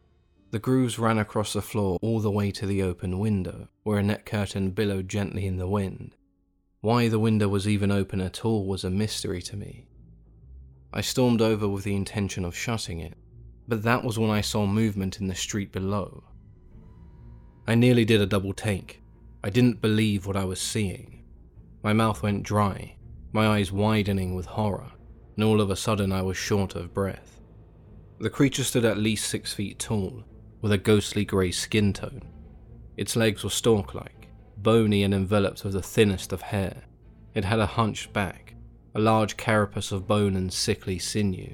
The grooves ran across the floor all the way to the open window, where a net curtain billowed gently in the wind. Why the window was even open at all was a mystery to me. I stormed over with the intention of shutting it, but that was when I saw movement in the street below. I nearly did a double take. I didn't believe what I was seeing. My mouth went dry, my eyes widening with horror, and all of a sudden I was short of breath. The creature stood at least six feet tall, with a ghostly grey skin tone. Its legs were stalk like, bony and enveloped with the thinnest of hair. It had a hunched back, a large carapace of bone and sickly sinew.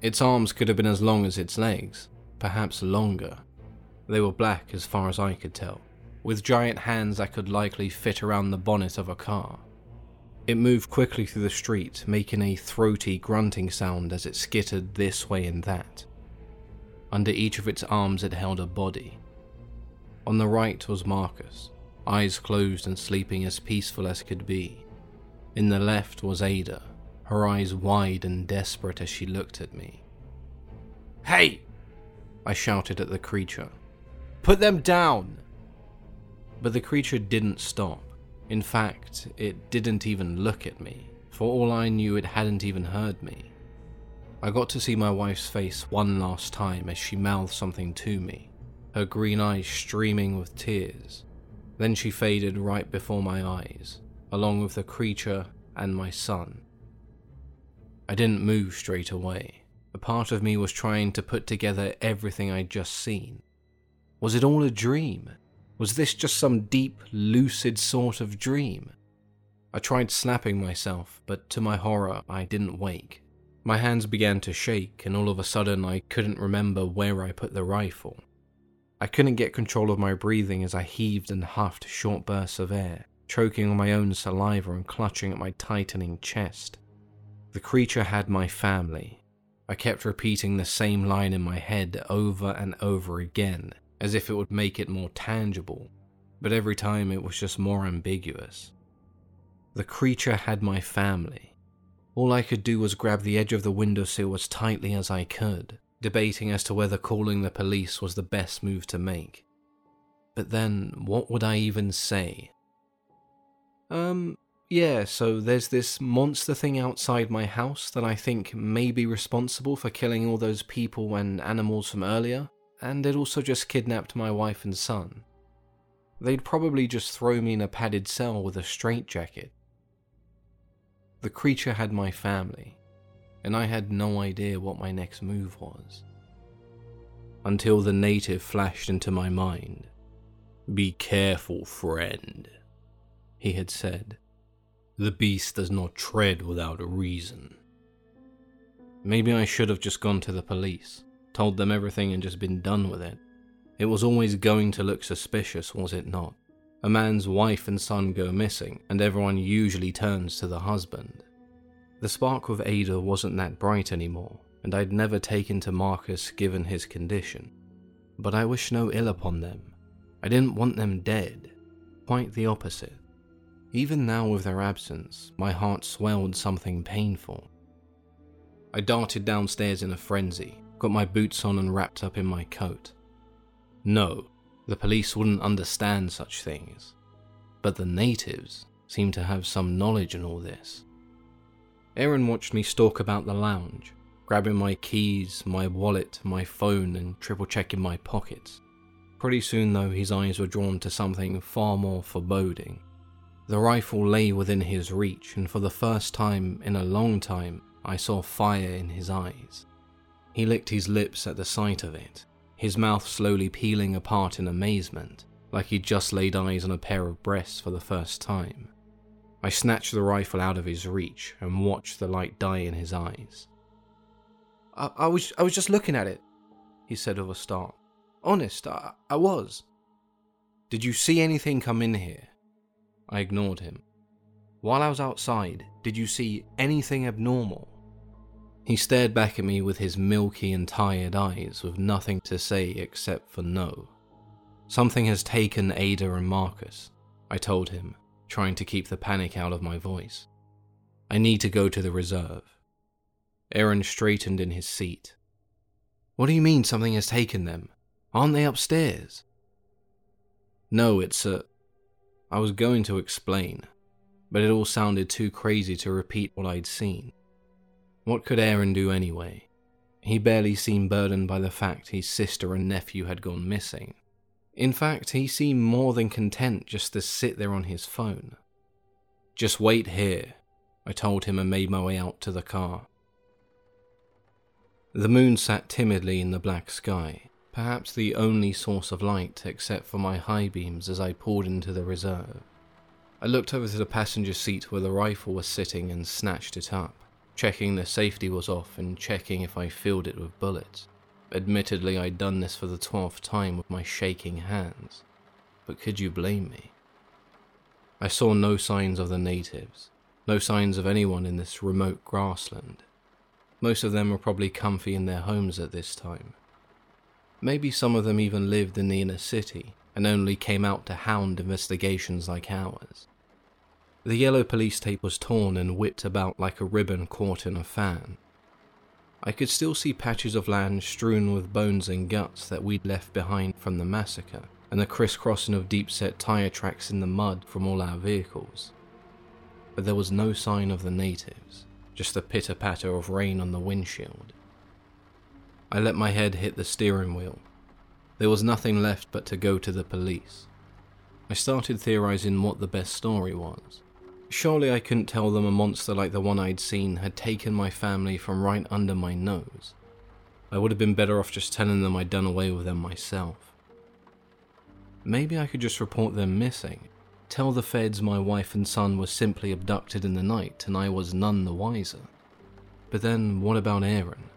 Its arms could have been as long as its legs, perhaps longer. They were black as far as I could tell, with giant hands that could likely fit around the bonnet of a car. It moved quickly through the street, making a throaty grunting sound as it skittered this way and that. Under each of its arms it held a body. On the right was Marcus, eyes closed and sleeping as peaceful as could be. In the left was Ada, her eyes wide and desperate as she looked at me. Hey! I shouted at the creature. Put them down! But the creature didn't stop. In fact, it didn't even look at me. For all I knew, it hadn't even heard me. I got to see my wife's face one last time as she mouthed something to me, her green eyes streaming with tears. Then she faded right before my eyes, along with the creature and my son. I didn't move straight away. A part of me was trying to put together everything I'd just seen. Was it all a dream? Was this just some deep, lucid sort of dream? I tried slapping myself, but to my horror, I didn't wake. My hands began to shake, and all of a sudden, I couldn't remember where I put the rifle. I couldn't get control of my breathing as I heaved and huffed short bursts of air, choking on my own saliva and clutching at my tightening chest. The creature had my family. I kept repeating the same line in my head over and over again, as if it would make it more tangible, but every time it was just more ambiguous. The creature had my family. All I could do was grab the edge of the windowsill as tightly as I could, debating as to whether calling the police was the best move to make. But then, what would I even say? Um, yeah, so there's this monster thing outside my house that I think may be responsible for killing all those people and animals from earlier, and it also just kidnapped my wife and son. They'd probably just throw me in a padded cell with a straitjacket. The creature had my family, and I had no idea what my next move was. Until the native flashed into my mind. Be careful, friend, he had said. The beast does not tread without a reason. Maybe I should have just gone to the police, told them everything and just been done with it. It was always going to look suspicious, was it not? A man's wife and son go missing, and everyone usually turns to the husband. The spark with Ada wasn't that bright anymore, and I'd never taken to Marcus given his condition. But I wish no ill upon them. I didn't want them dead. Quite the opposite. Even now, with their absence, my heart swelled something painful. I darted downstairs in a frenzy, got my boots on and wrapped up in my coat. No, the police wouldn't understand such things. But the natives seemed to have some knowledge in all this. Aaron watched me stalk about the lounge, grabbing my keys, my wallet, my phone, and triple checking my pockets. Pretty soon, though, his eyes were drawn to something far more foreboding. The rifle lay within his reach, and for the first time in a long time, I saw fire in his eyes. He licked his lips at the sight of it, his mouth slowly peeling apart in amazement, like he'd just laid eyes on a pair of breasts for the first time. I snatched the rifle out of his reach and watched the light die in his eyes. I, I was I was just looking at it, he said with a start. Honest, I, I was. Did you see anything come in here? I ignored him. While I was outside, did you see anything abnormal? He stared back at me with his milky and tired eyes, with nothing to say except for no. Something has taken Ada and Marcus, I told him, trying to keep the panic out of my voice. I need to go to the reserve. Aaron straightened in his seat. What do you mean something has taken them? Aren't they upstairs? No, it's a. I was going to explain, but it all sounded too crazy to repeat what I'd seen. What could Aaron do anyway? He barely seemed burdened by the fact his sister and nephew had gone missing. In fact, he seemed more than content just to sit there on his phone. Just wait here, I told him and made my way out to the car. The moon sat timidly in the black sky, perhaps the only source of light except for my high beams as I pulled into the reserve. I looked over to the passenger seat where the rifle was sitting and snatched it up checking the safety was off and checking if I filled it with bullets. Admittedly, I'd done this for the twelfth time with my shaking hands, but could you blame me? I saw no signs of the natives, no signs of anyone in this remote grassland. Most of them were probably comfy in their homes at this time. Maybe some of them even lived in the inner city and only came out to hound investigations like ours. The yellow police tape was torn and whipped about like a ribbon caught in a fan. I could still see patches of land strewn with bones and guts that we'd left behind from the massacre, and the crisscrossing of deep set tyre tracks in the mud from all our vehicles. But there was no sign of the natives, just the pitter patter of rain on the windshield. I let my head hit the steering wheel. There was nothing left but to go to the police. I started theorizing what the best story was. Surely I couldn't tell them a monster like the one I'd seen had taken my family from right under my nose. I would have been better off just telling them I'd done away with them myself. Maybe I could just report them missing. Tell the feds my wife and son were simply abducted in the night and I was none the wiser. But then, what about Aaron?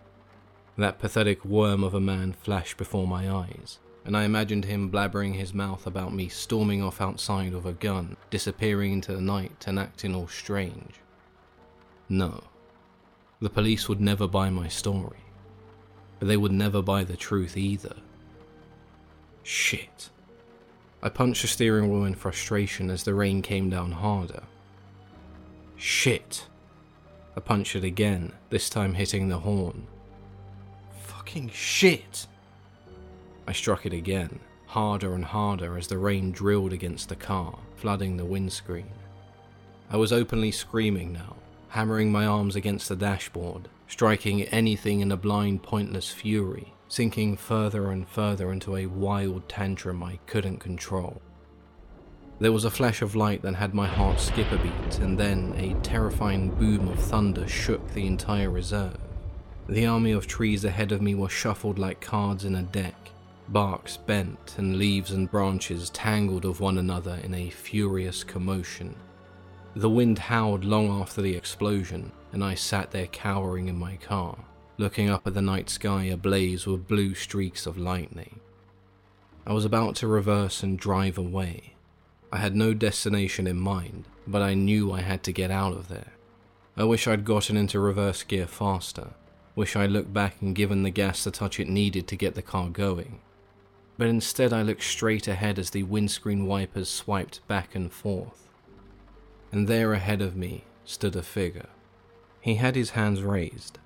That pathetic worm of a man flashed before my eyes, and I imagined him blabbering his mouth about me storming off outside with a gun, disappearing into the night, and acting all strange. No, the police would never buy my story, but they would never buy the truth either. Shit. I punched the steering wheel in frustration as the rain came down harder. Shit. I punched it again, this time hitting the horn. Fucking shit. I struck it again, harder and harder as the rain drilled against the car, flooding the windscreen. I was openly screaming now, hammering my arms against the dashboard, striking anything in a blind, pointless fury, sinking further and further into a wild tantrum I couldn't control. There was a flash of light that had my heart skip a beat, and then a terrifying boom of thunder shook the entire reserve. The army of trees ahead of me were shuffled like cards in a deck, barks bent, and leaves and branches tangled of one another in a furious commotion. The wind howled long after the explosion, and I sat there cowering in my car, looking up at the night sky ablaze with blue streaks of lightning. I was about to reverse and drive away. I had no destination in mind, but I knew I had to get out of there. I wish I'd gotten into reverse gear faster. Wish I'd looked back and given the gas the touch it needed to get the car going. But instead, I looked straight ahead as the windscreen wipers swiped back and forth and there ahead of me stood a figure. He had his hands raised,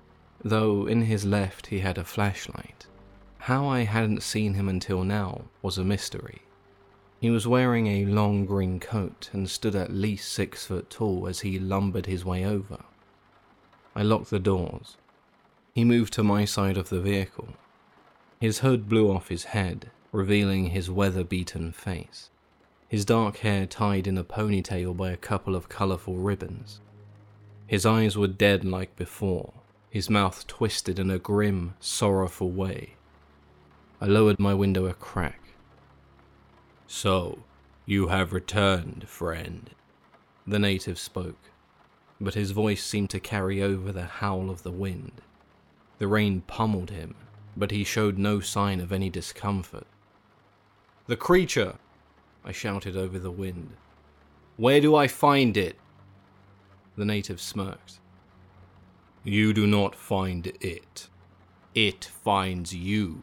though in his left he had a flashlight. How I hadn't seen him until now was a mystery. He was wearing a long green coat and stood at least six foot tall as he lumbered his way over. I locked the doors. He moved to my side of the vehicle. His hood blew off his head, revealing his weather beaten face his dark hair tied in a ponytail by a couple of colourful ribbons. His eyes were dead like before, his mouth twisted in a grim, sorrowful way. I lowered my window a crack. So, you have returned, friend. The native spoke, but his voice seemed to carry over the howl of the wind. The rain pummeled him, but he showed no sign of any discomfort. The creature! I shouted over the wind. Where do I find it? The native smirked. You do not find it. It finds you.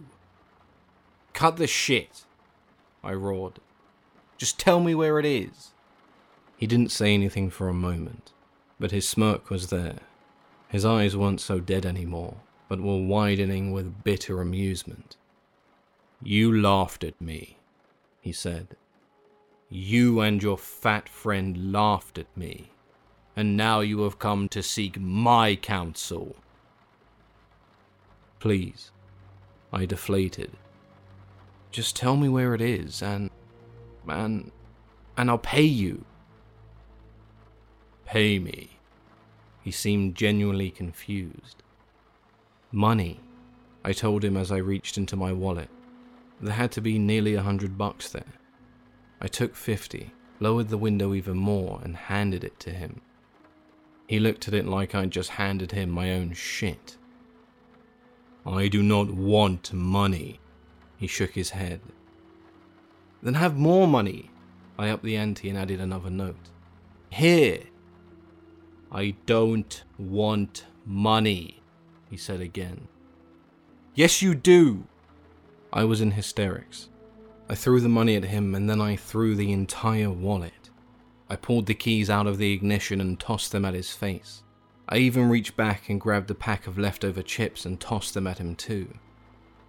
Cut the shit, I roared. Just tell me where it is. He didn't say anything for a moment, but his smirk was there. His eyes weren't so dead anymore, but were widening with bitter amusement. You laughed at me, he said. You and your fat friend laughed at me, and now you have come to seek my counsel. Please, I deflated. Just tell me where it is, and. and. and I'll pay you. Pay me. He seemed genuinely confused. Money, I told him as I reached into my wallet. There had to be nearly a hundred bucks there. I took 50, lowered the window even more, and handed it to him. He looked at it like I'd just handed him my own shit. I do not want money. He shook his head. Then have more money. I upped the ante and added another note. Here. I don't want money, he said again. Yes, you do. I was in hysterics. I threw the money at him and then I threw the entire wallet. I pulled the keys out of the ignition and tossed them at his face. I even reached back and grabbed a pack of leftover chips and tossed them at him too.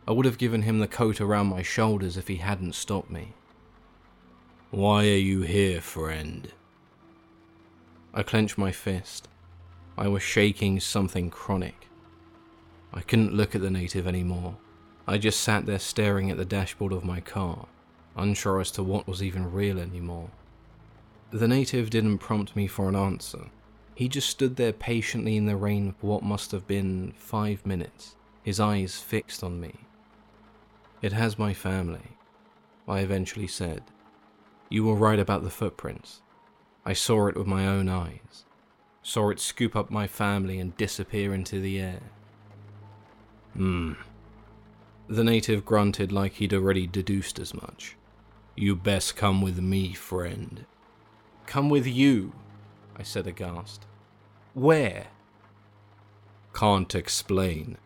I would have given him the coat around my shoulders if he hadn't stopped me. Why are you here, friend? I clenched my fist. I was shaking something chronic. I couldn't look at the native anymore. I just sat there staring at the dashboard of my car, unsure as to what was even real anymore. The native didn't prompt me for an answer. He just stood there patiently in the rain for what must have been five minutes, his eyes fixed on me. It has my family. I eventually said. You were right about the footprints. I saw it with my own eyes. Saw it scoop up my family and disappear into the air. Hmm. The native grunted like he'd already deduced as much. You best come with me, friend. Come with you, I said aghast. Where? Can't explain,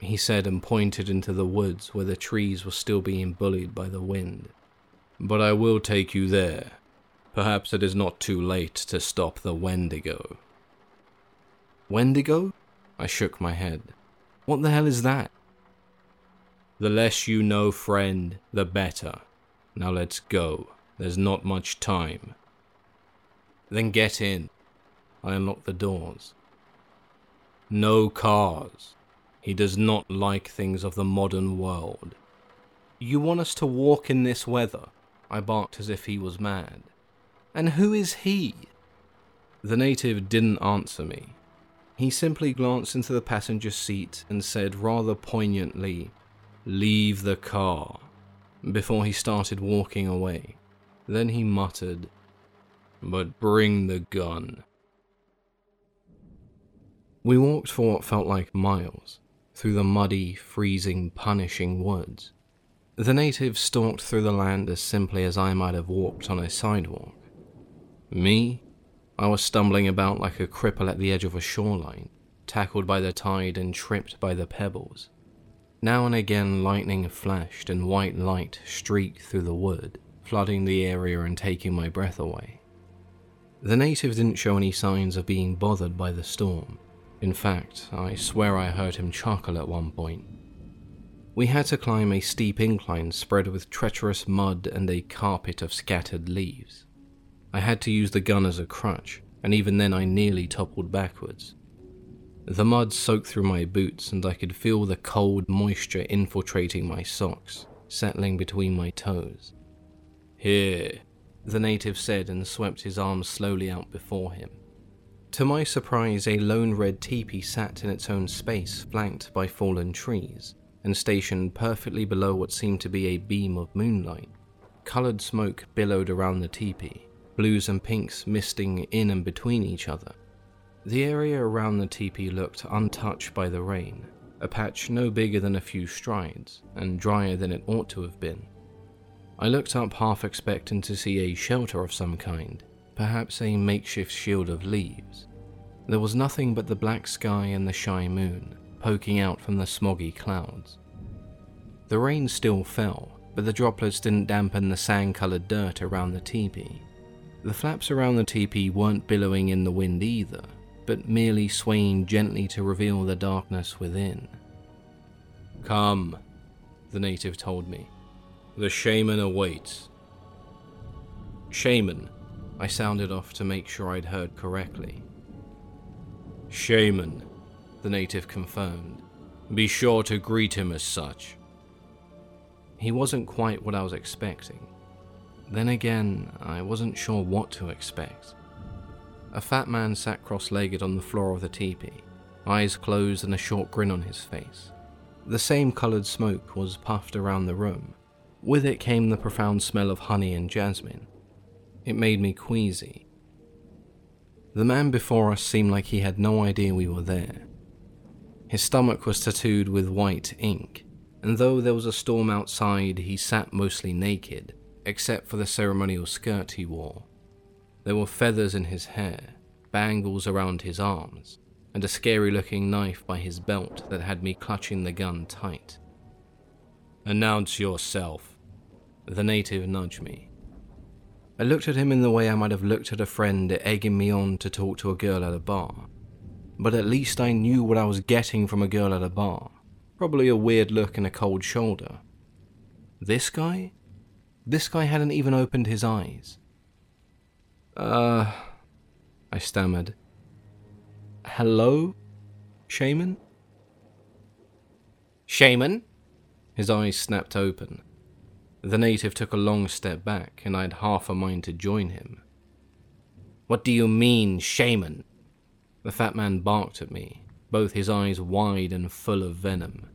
he said and pointed into the woods where the trees were still being bullied by the wind. But I will take you there. Perhaps it is not too late to stop the Wendigo. Wendigo? I shook my head. What the hell is that? The less you know, friend, the better. Now let's go. There's not much time. Then get in. I unlocked the doors. No cars. He does not like things of the modern world. You want us to walk in this weather? I barked as if he was mad. And who is he? The native didn't answer me. He simply glanced into the passenger seat and said rather poignantly, Leave the car, before he started walking away. Then he muttered, But bring the gun. We walked for what felt like miles, through the muddy, freezing, punishing woods. The natives stalked through the land as simply as I might have walked on a sidewalk. Me? I was stumbling about like a cripple at the edge of a shoreline, tackled by the tide and tripped by the pebbles. Now and again, lightning flashed and white light streaked through the wood, flooding the area and taking my breath away. The native didn't show any signs of being bothered by the storm, in fact, I swear I heard him chuckle at one point. We had to climb a steep incline spread with treacherous mud and a carpet of scattered leaves. I had to use the gun as a crutch, and even then I nearly toppled backwards. The mud soaked through my boots, and I could feel the cold moisture infiltrating my socks, settling between my toes. Here, the native said and swept his arms slowly out before him. To my surprise, a lone red teepee sat in its own space, flanked by fallen trees, and stationed perfectly below what seemed to be a beam of moonlight. Coloured smoke billowed around the teepee, blues and pinks misting in and between each other. The area around the teepee looked untouched by the rain, a patch no bigger than a few strides, and drier than it ought to have been. I looked up half expecting to see a shelter of some kind, perhaps a makeshift shield of leaves. There was nothing but the black sky and the shy moon, poking out from the smoggy clouds. The rain still fell, but the droplets didn't dampen the sand coloured dirt around the teepee. The flaps around the teepee weren't billowing in the wind either, but merely swaying gently to reveal the darkness within. Come, the native told me. The shaman awaits. Shaman, I sounded off to make sure I'd heard correctly. Shaman, the native confirmed. Be sure to greet him as such. He wasn't quite what I was expecting. Then again, I wasn't sure what to expect. A fat man sat cross legged on the floor of the teepee, eyes closed and a short grin on his face. The same coloured smoke was puffed around the room. With it came the profound smell of honey and jasmine. It made me queasy. The man before us seemed like he had no idea we were there. His stomach was tattooed with white ink, and though there was a storm outside, he sat mostly naked, except for the ceremonial skirt he wore. There were feathers in his hair, bangles around his arms, and a scary looking knife by his belt that had me clutching the gun tight. Announce yourself. The native nudged me. I looked at him in the way I might have looked at a friend egging me on to talk to a girl at a bar. But at least I knew what I was getting from a girl at a bar. Probably a weird look and a cold shoulder. This guy? This guy hadn't even opened his eyes. Uh, I stammered. Hello, shaman? Shaman? His eyes snapped open. The native took a long step back, and I had half a mind to join him. What do you mean, shaman? The fat man barked at me, both his eyes wide and full of venom.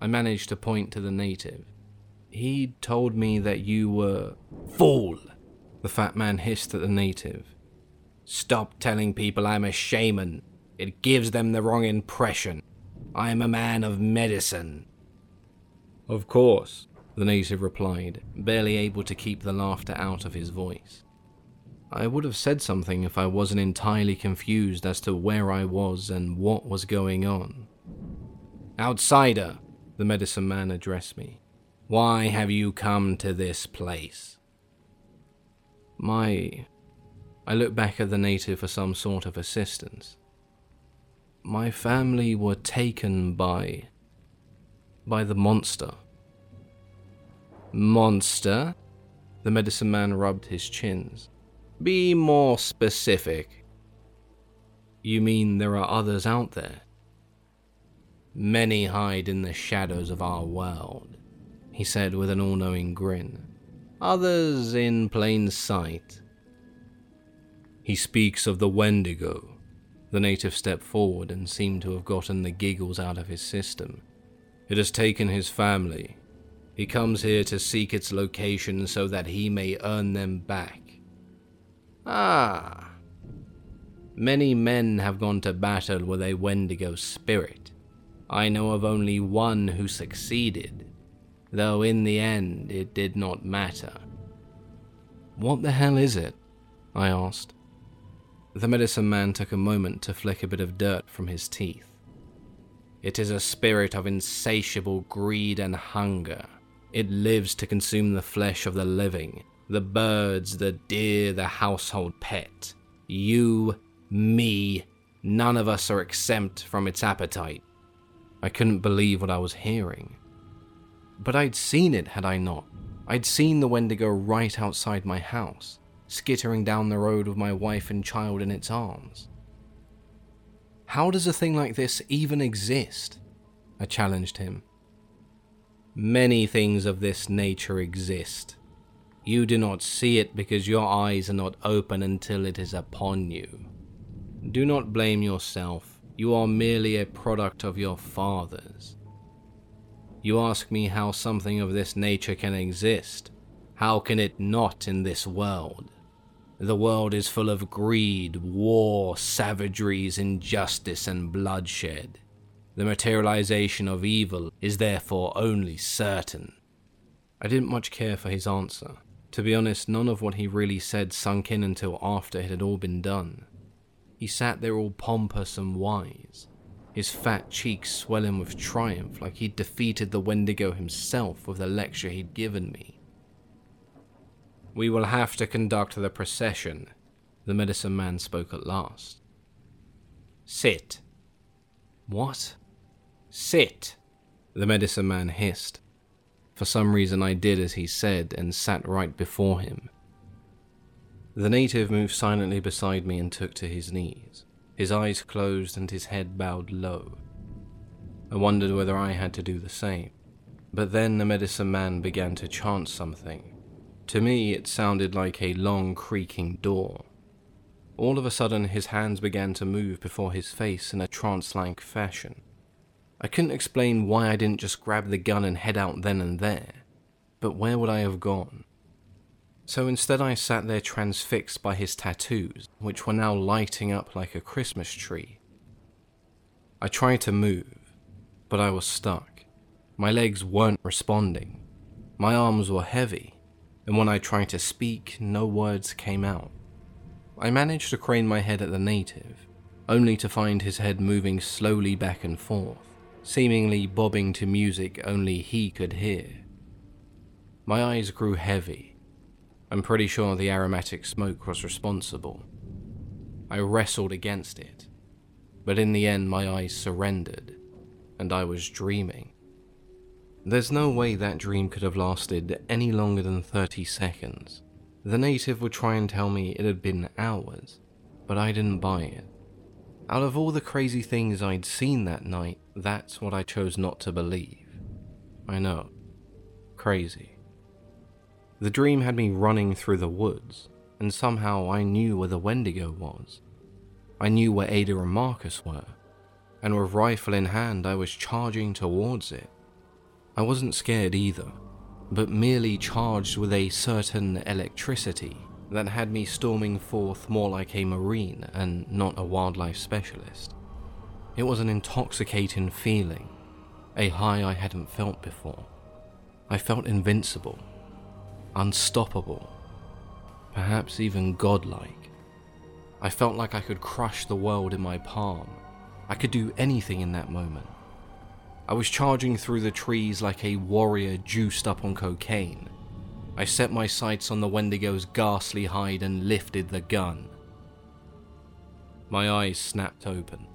I managed to point to the native. He told me that you were. Fool! The fat man hissed at the native. Stop telling people I'm a shaman. It gives them the wrong impression. I am a man of medicine. Of course, the native replied, barely able to keep the laughter out of his voice. I would have said something if I wasn't entirely confused as to where I was and what was going on. Outsider, the medicine man addressed me. Why have you come to this place? My. I looked back at the native for some sort of assistance. My family were taken by. by the monster. Monster? The medicine man rubbed his chins. Be more specific. You mean there are others out there? Many hide in the shadows of our world, he said with an all knowing grin. Others in plain sight. He speaks of the Wendigo. The native stepped forward and seemed to have gotten the giggles out of his system. It has taken his family. He comes here to seek its location so that he may earn them back. Ah. Many men have gone to battle with a Wendigo spirit. I know of only one who succeeded, though in the end it did not matter. What the hell is it? I asked. The medicine man took a moment to flick a bit of dirt from his teeth. It is a spirit of insatiable greed and hunger. It lives to consume the flesh of the living the birds, the deer, the household pet. You, me, none of us are exempt from its appetite. I couldn't believe what I was hearing. But I'd seen it, had I not? I'd seen the Wendigo right outside my house, skittering down the road with my wife and child in its arms. How does a thing like this even exist? I challenged him. Many things of this nature exist, you do not see it because your eyes are not open until it is upon you. Do not blame yourself, you are merely a product of your fathers. You ask me how something of this nature can exist. How can it not in this world? The world is full of greed, war, savageries, injustice, and bloodshed. The materialization of evil is therefore only certain. I didn't much care for his answer. To be honest, none of what he really said sunk in until after it had all been done. He sat there all pompous and wise, his fat cheeks swelling with triumph like he'd defeated the Wendigo himself with the lecture he'd given me. We will have to conduct the procession, the medicine man spoke at last. Sit. What? Sit, the medicine man hissed. For some reason, I did as he said and sat right before him. The native moved silently beside me and took to his knees, his eyes closed and his head bowed low. I wondered whether I had to do the same. But then the medicine man began to chant something. To me, it sounded like a long, creaking door. All of a sudden, his hands began to move before his face in a trance like fashion. I couldn't explain why I didn't just grab the gun and head out then and there, but where would I have gone? So instead, I sat there transfixed by his tattoos, which were now lighting up like a Christmas tree. I tried to move, but I was stuck. My legs weren't responding. My arms were heavy, and when I tried to speak, no words came out. I managed to crane my head at the native, only to find his head moving slowly back and forth seemingly bobbing to music only he could hear. My eyes grew heavy. I'm pretty sure the aromatic smoke was responsible. I wrestled against it, but in the end my eyes surrendered, and I was dreaming. There's no way that dream could have lasted any longer than 30 seconds. The native would try and tell me it had been hours, but I didn't buy it. Out of all the crazy things I'd seen that night, that's what I chose not to believe. I know. Crazy. The dream had me running through the woods, and somehow I knew where the Wendigo was. I knew where Ada and Marcus were, and with rifle in hand, I was charging towards it. I wasn't scared either. but merely charged with a certain electricity that had me storming forth more like a marine and not a wildlife specialist. It was an intoxicating feeling, a high I hadn't felt before. I felt invincible, unstoppable, perhaps even godlike. I felt like I could crush the world in my palm. I could do anything in that moment. I was charging through the trees like a warrior juiced up on cocaine. I set my sights on the Wendigo's ghastly hide and lifted the gun. My eyes snapped open.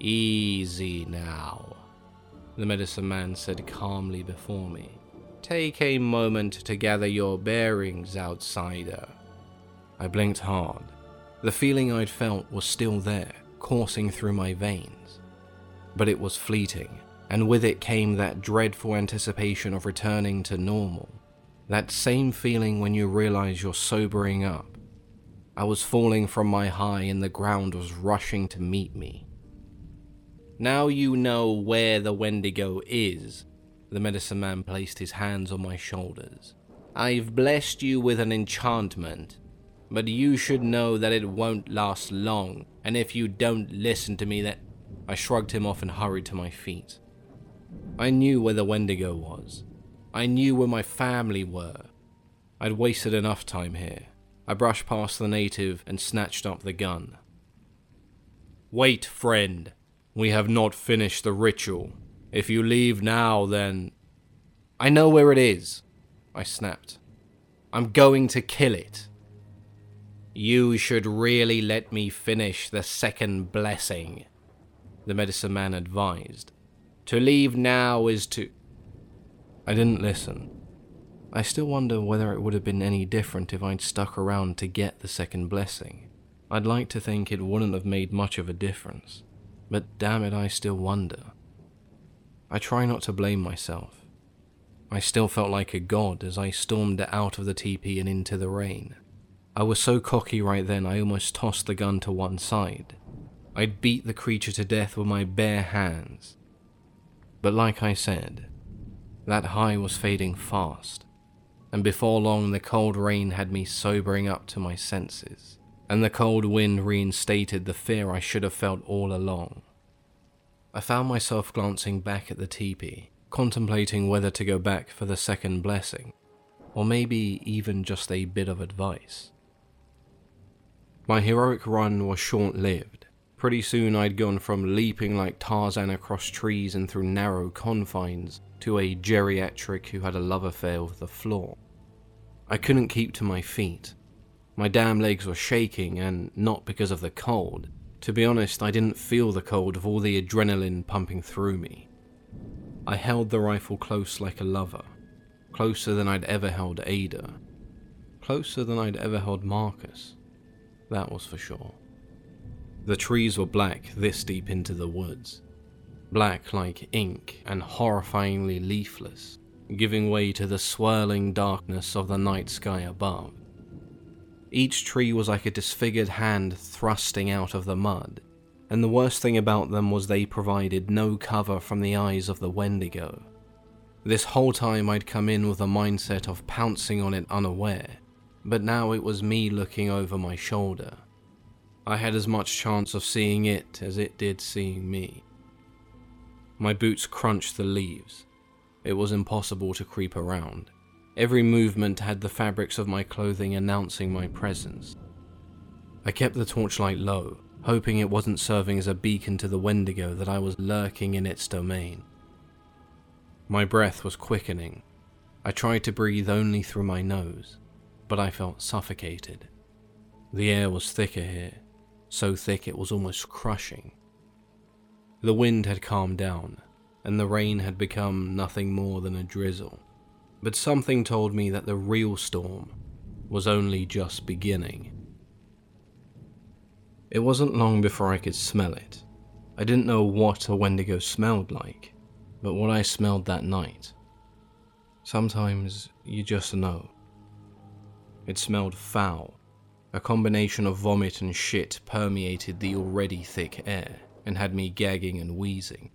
Easy now, the medicine man said calmly before me. Take a moment to gather your bearings, outsider. I blinked hard. The feeling I'd felt was still there, coursing through my veins. But it was fleeting, and with it came that dreadful anticipation of returning to normal. That same feeling when you realize you're sobering up. I was falling from my high and the ground was rushing to meet me. Now you know where the Wendigo is. The medicine man placed his hands on my shoulders. I've blessed you with an enchantment, but you should know that it won't last long, and if you don't listen to me, that. I shrugged him off and hurried to my feet. I knew where the Wendigo was. I knew where my family were. I'd wasted enough time here. I brushed past the native and snatched up the gun. Wait, friend, we have not finished the ritual. If you leave now, then. I know where it is, I snapped. I'm going to kill it. You should really let me finish the second blessing, the medicine man advised. To leave now is to. I didn't listen. I still wonder whether it would have been any different if I'd stuck around to get the second blessing. I'd like to think it wouldn't have made much of a difference. But damn it, I still wonder. I try not to blame myself. I still felt like a god as I stormed out of the teepee and into the rain. I was so cocky right then I almost tossed the gun to one side. I'd beat the creature to death with my bare hands. But like I said, that high was fading fast, and before long the cold rain had me sobering up to my senses and the cold wind reinstated the fear I should have felt all along. I found myself glancing back at the teepee, contemplating whether to go back for the second blessing, or maybe even just a bit of advice. My heroic run was short lived. Pretty soon I'd gone from leaping like Tarzan across trees and through narrow confines to a geriatric who had a love affair with the floor. I couldn't keep to my feet, my damn legs were shaking, and not because of the cold. To be honest, I didn't feel the cold of all the adrenaline pumping through me. I held the rifle close like a lover, closer than I'd ever held Ada, closer than I'd ever held Marcus. That was for sure. The trees were black this deep into the woods, black like ink and horrifyingly leafless, giving way to the swirling darkness of the night sky above. Each tree was like a disfigured hand thrusting out of the mud, and the worst thing about them was they provided no cover from the eyes of the Wendigo. This whole time I'd come in with a mindset of pouncing on it unaware, but now it was me looking over my shoulder. I had as much chance of seeing it as it did seeing me. My boots crunched the leaves. It was impossible to creep around. Every movement had the fabrics of my clothing announcing my presence. I kept the torchlight low, hoping it wasn't serving as a beacon to the Wendigo that I was lurking in its domain. My breath was quickening. I tried to breathe only through my nose, but I felt suffocated. The air was thicker here, so thick it was almost crushing. The wind had calmed down, and the rain had become nothing more than a drizzle but something told me that the real storm was only just beginning. It wasn't long before I could smell it. I didn't know what a Wendigo smelled like, but what I smelled that night. Sometimes you just know. It smelled foul. A combination of vomit and shit permeated the already thick air and had me gagging and wheezing.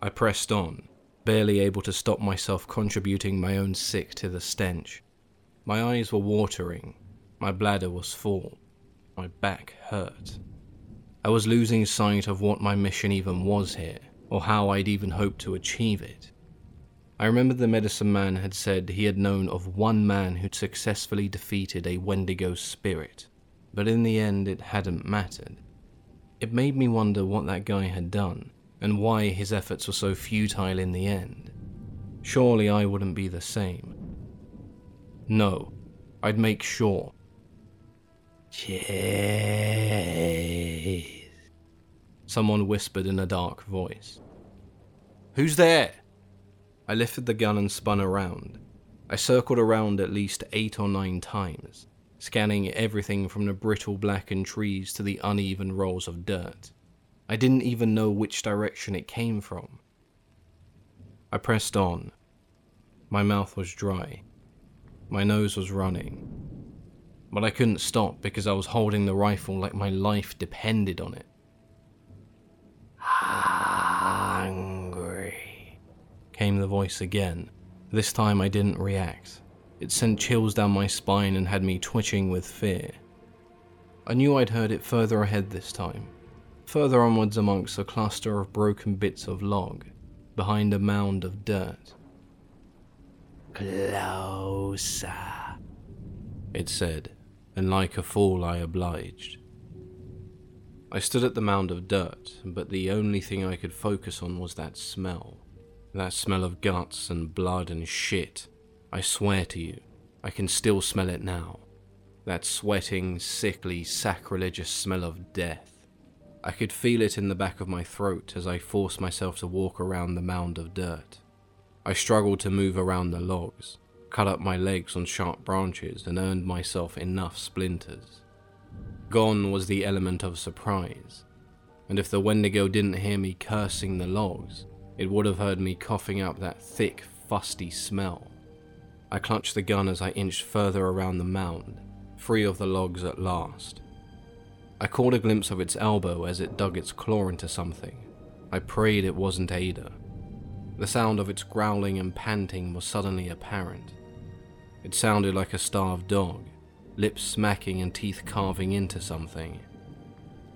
I pressed on, barely able to stop myself contributing my own sick to the stench. My eyes were watering, my bladder was full, my back hurt. I was losing sight of what my mission even was here, or how I'd even hoped to achieve it. I remembered the medicine man had said he had known of one man who'd successfully defeated a Wendigo spirit, but in the end it hadn't mattered. It made me wonder what that guy had done, and why his efforts were so futile in the end. Surely I wouldn't be the same. No, I'd make sure. Cheers. Someone whispered in a dark voice. Who's there? I lifted the gun and spun around. I circled around at least eight or nine times, scanning everything from the brittle blackened trees to the uneven rolls of dirt. I didn't even know which direction it came from. I pressed on. My mouth was dry. My nose was running. But I couldn't stop because I was holding the rifle like my life depended on it. Angry came the voice again. This time I didn't react. It sent chills down my spine and had me twitching with fear. I knew I'd heard it further ahead this time, further onwards amongst a cluster of broken bits of log, behind a mound of dirt. Closer, it said, and like a fool I obliged. I stood at the mound of dirt, but the only thing I could focus on was that smell. That smell of guts and blood and shit. I swear to you, I can still smell it now. That sweating, sickly, sacrilegious smell of death. I could feel it in the back of my throat as I forced myself to walk around the mound of dirt. I struggled to move around the logs, cut up my legs on sharp branches, and earned myself enough splinters. Gone was the element of surprise, and if the Wendigo didn't hear me cursing the logs, it would have heard me coughing up that thick, fusty smell. I clutched the gun as I inched further around the mound, free of the logs at last. I caught a glimpse of its elbow as it dug its claw into something. I prayed it wasn't Ada. The sound of its growling and panting was suddenly apparent. It sounded like a starved dog, lips smacking and teeth carving into something.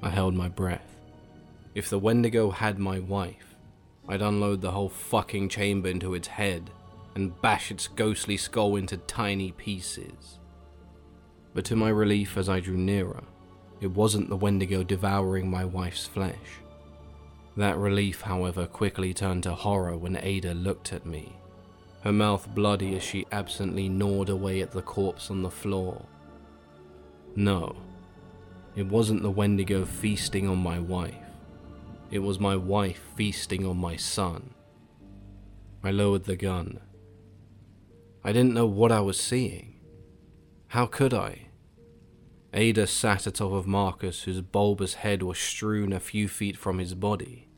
I held my breath. If the Wendigo had my wife, I'd unload the whole fucking chamber into its head and bash its ghostly skull into tiny pieces. But to my relief, as I drew nearer, it wasn't the Wendigo devouring my wife's flesh. That relief, however, quickly turned to horror when Ada looked at me, her mouth bloody as she absently gnawed away at the corpse on the floor. No, it wasn't the Wendigo feasting on my wife. It was my wife feasting on my son. I lowered the gun. I didn't know what I was seeing. How could I? Ada sat atop of Marcus, whose bulbous head was strewn a few feet from his body.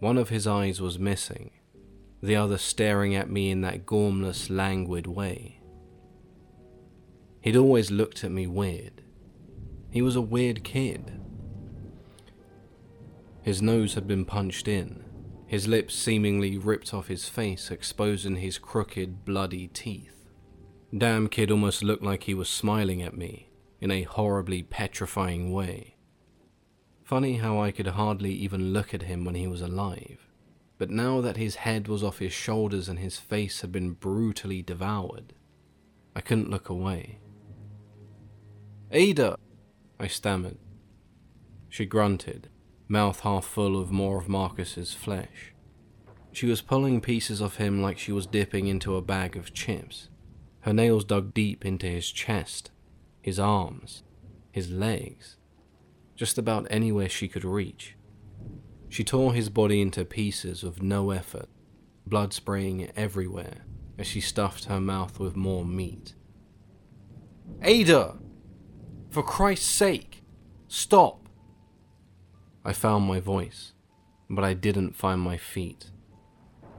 One of his eyes was missing, the other staring at me in that gormless, languid way. He'd always looked at me weird. He was a weird kid. His nose had been punched in, his lips seemingly ripped off his face, exposing his crooked, bloody teeth. Damn kid almost looked like he was smiling at me, in a horribly petrifying way. Funny how I could hardly even look at him when he was alive, but now that his head was off his shoulders and his face had been brutally devoured, I couldn't look away. Ada! I stammered. She grunted, mouth half full of more of Marcus's flesh. She was pulling pieces of him like she was dipping into a bag of chips. Her nails dug deep into his chest, his arms, his legs, just about anywhere she could reach. She tore his body into pieces with no effort, blood spraying everywhere as she stuffed her mouth with more meat. Ada! For Christ's sake! Stop! I found my voice, but I didn't find my feet.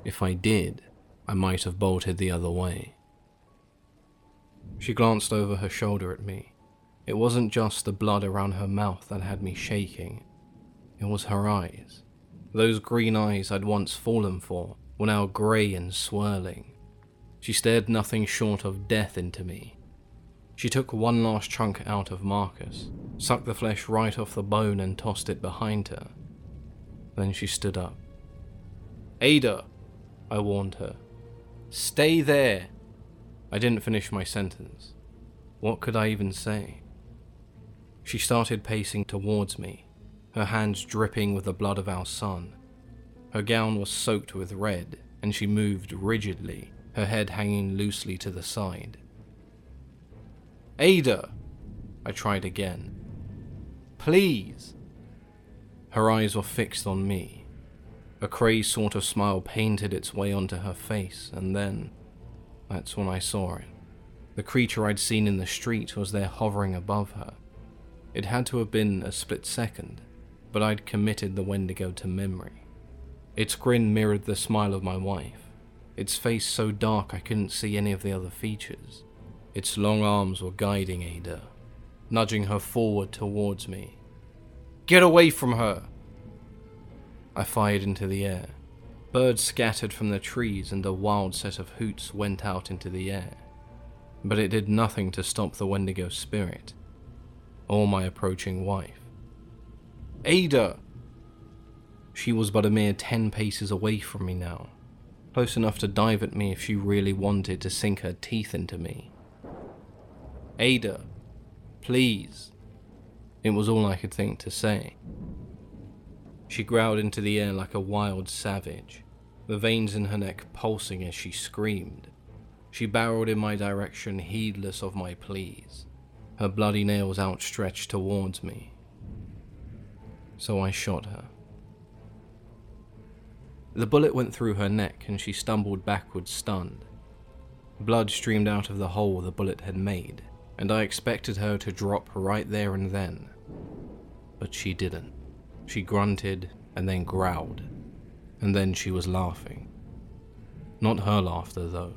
If I did, I might have bolted the other way. She glanced over her shoulder at me. It wasn't just the blood around her mouth that had me shaking, it was her eyes. Those green eyes I'd once fallen for were now grey and swirling. She stared nothing short of death into me. She took one last chunk out of Marcus, sucked the flesh right off the bone and tossed it behind her. Then she stood up. Ada, I warned her. Stay there. I didn't finish my sentence. What could I even say? She started pacing towards me, her hands dripping with the blood of our son. Her gown was soaked with red, and she moved rigidly, her head hanging loosely to the side. Ada! I tried again. Please! Her eyes were fixed on me. A crazed sort of smile painted its way onto her face, and then that's when I saw it. The creature I'd seen in the street was there hovering above her. It had to have been a split second, but I'd committed the Wendigo to memory. Its grin mirrored the smile of my wife, its face so dark I couldn't see any of the other features. Its long arms were guiding Ada, nudging her forward towards me. Get away from her! I fired into the air. Birds scattered from the trees and a wild set of hoots went out into the air. But it did nothing to stop the Wendigo spirit, or my approaching wife. Ada! She was but a mere ten paces away from me now, close enough to dive at me if she really wanted to sink her teeth into me. Ada, please. It was all I could think to say. She growled into the air like a wild savage, the veins in her neck pulsing as she screamed. She barreled in my direction, heedless of my pleas, her bloody nails outstretched towards me. So I shot her. The bullet went through her neck and she stumbled backwards, stunned. Blood streamed out of the hole the bullet had made, and I expected her to drop right there and then. But she didn't. She grunted and then growled, and then she was laughing. Not her laughter, though,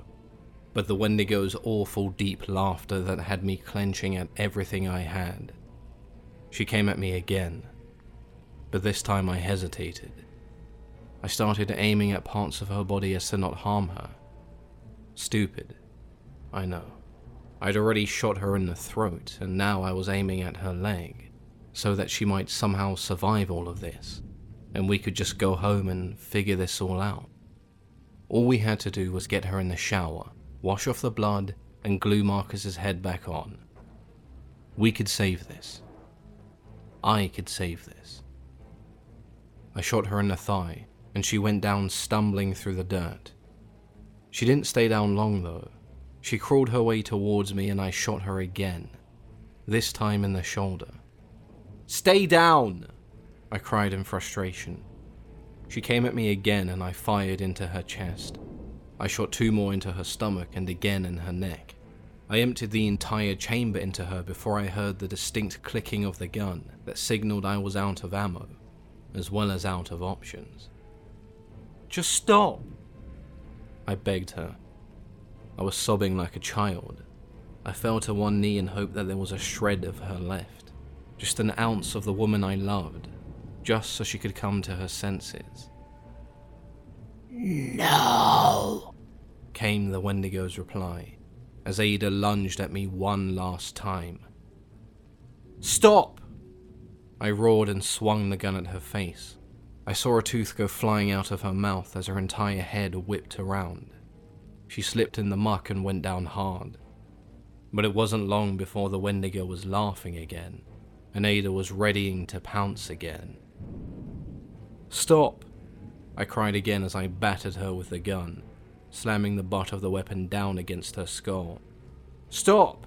but the Wendigo's awful deep laughter that had me clenching at everything I had. She came at me again, but this time I hesitated. I started aiming at parts of her body as to not harm her. Stupid, I know. I'd already shot her in the throat, and now I was aiming at her leg, so that she might somehow survive all of this, and we could just go home and figure this all out. All we had to do was get her in the shower, wash off the blood, and glue Marcus's head back on. We could save this. I could save this. I shot her in the thigh, and she went down stumbling through the dirt. She didn't stay down long though, she crawled her way towards me and I shot her again, this time in the shoulder. Stay down! I cried in frustration. She came at me again and I fired into her chest. I shot two more into her stomach and again in her neck. I emptied the entire chamber into her before I heard the distinct clicking of the gun that signaled I was out of ammo, as well as out of options. Just stop! I begged her, I was sobbing like a child. I fell to one knee and hoped that there was a shred of her left, just an ounce of the woman I loved, just so she could come to her senses. No, came the Wendigo's reply, as Ada lunged at me one last time. Stop! I roared and swung the gun at her face. I saw a tooth go flying out of her mouth as her entire head whipped around. She slipped in the muck and went down hard. But it wasn't long before the Wendigo was laughing again, and Ada was readying to pounce again. Stop! I cried again as I battered her with the gun, slamming the butt of the weapon down against her skull. Stop!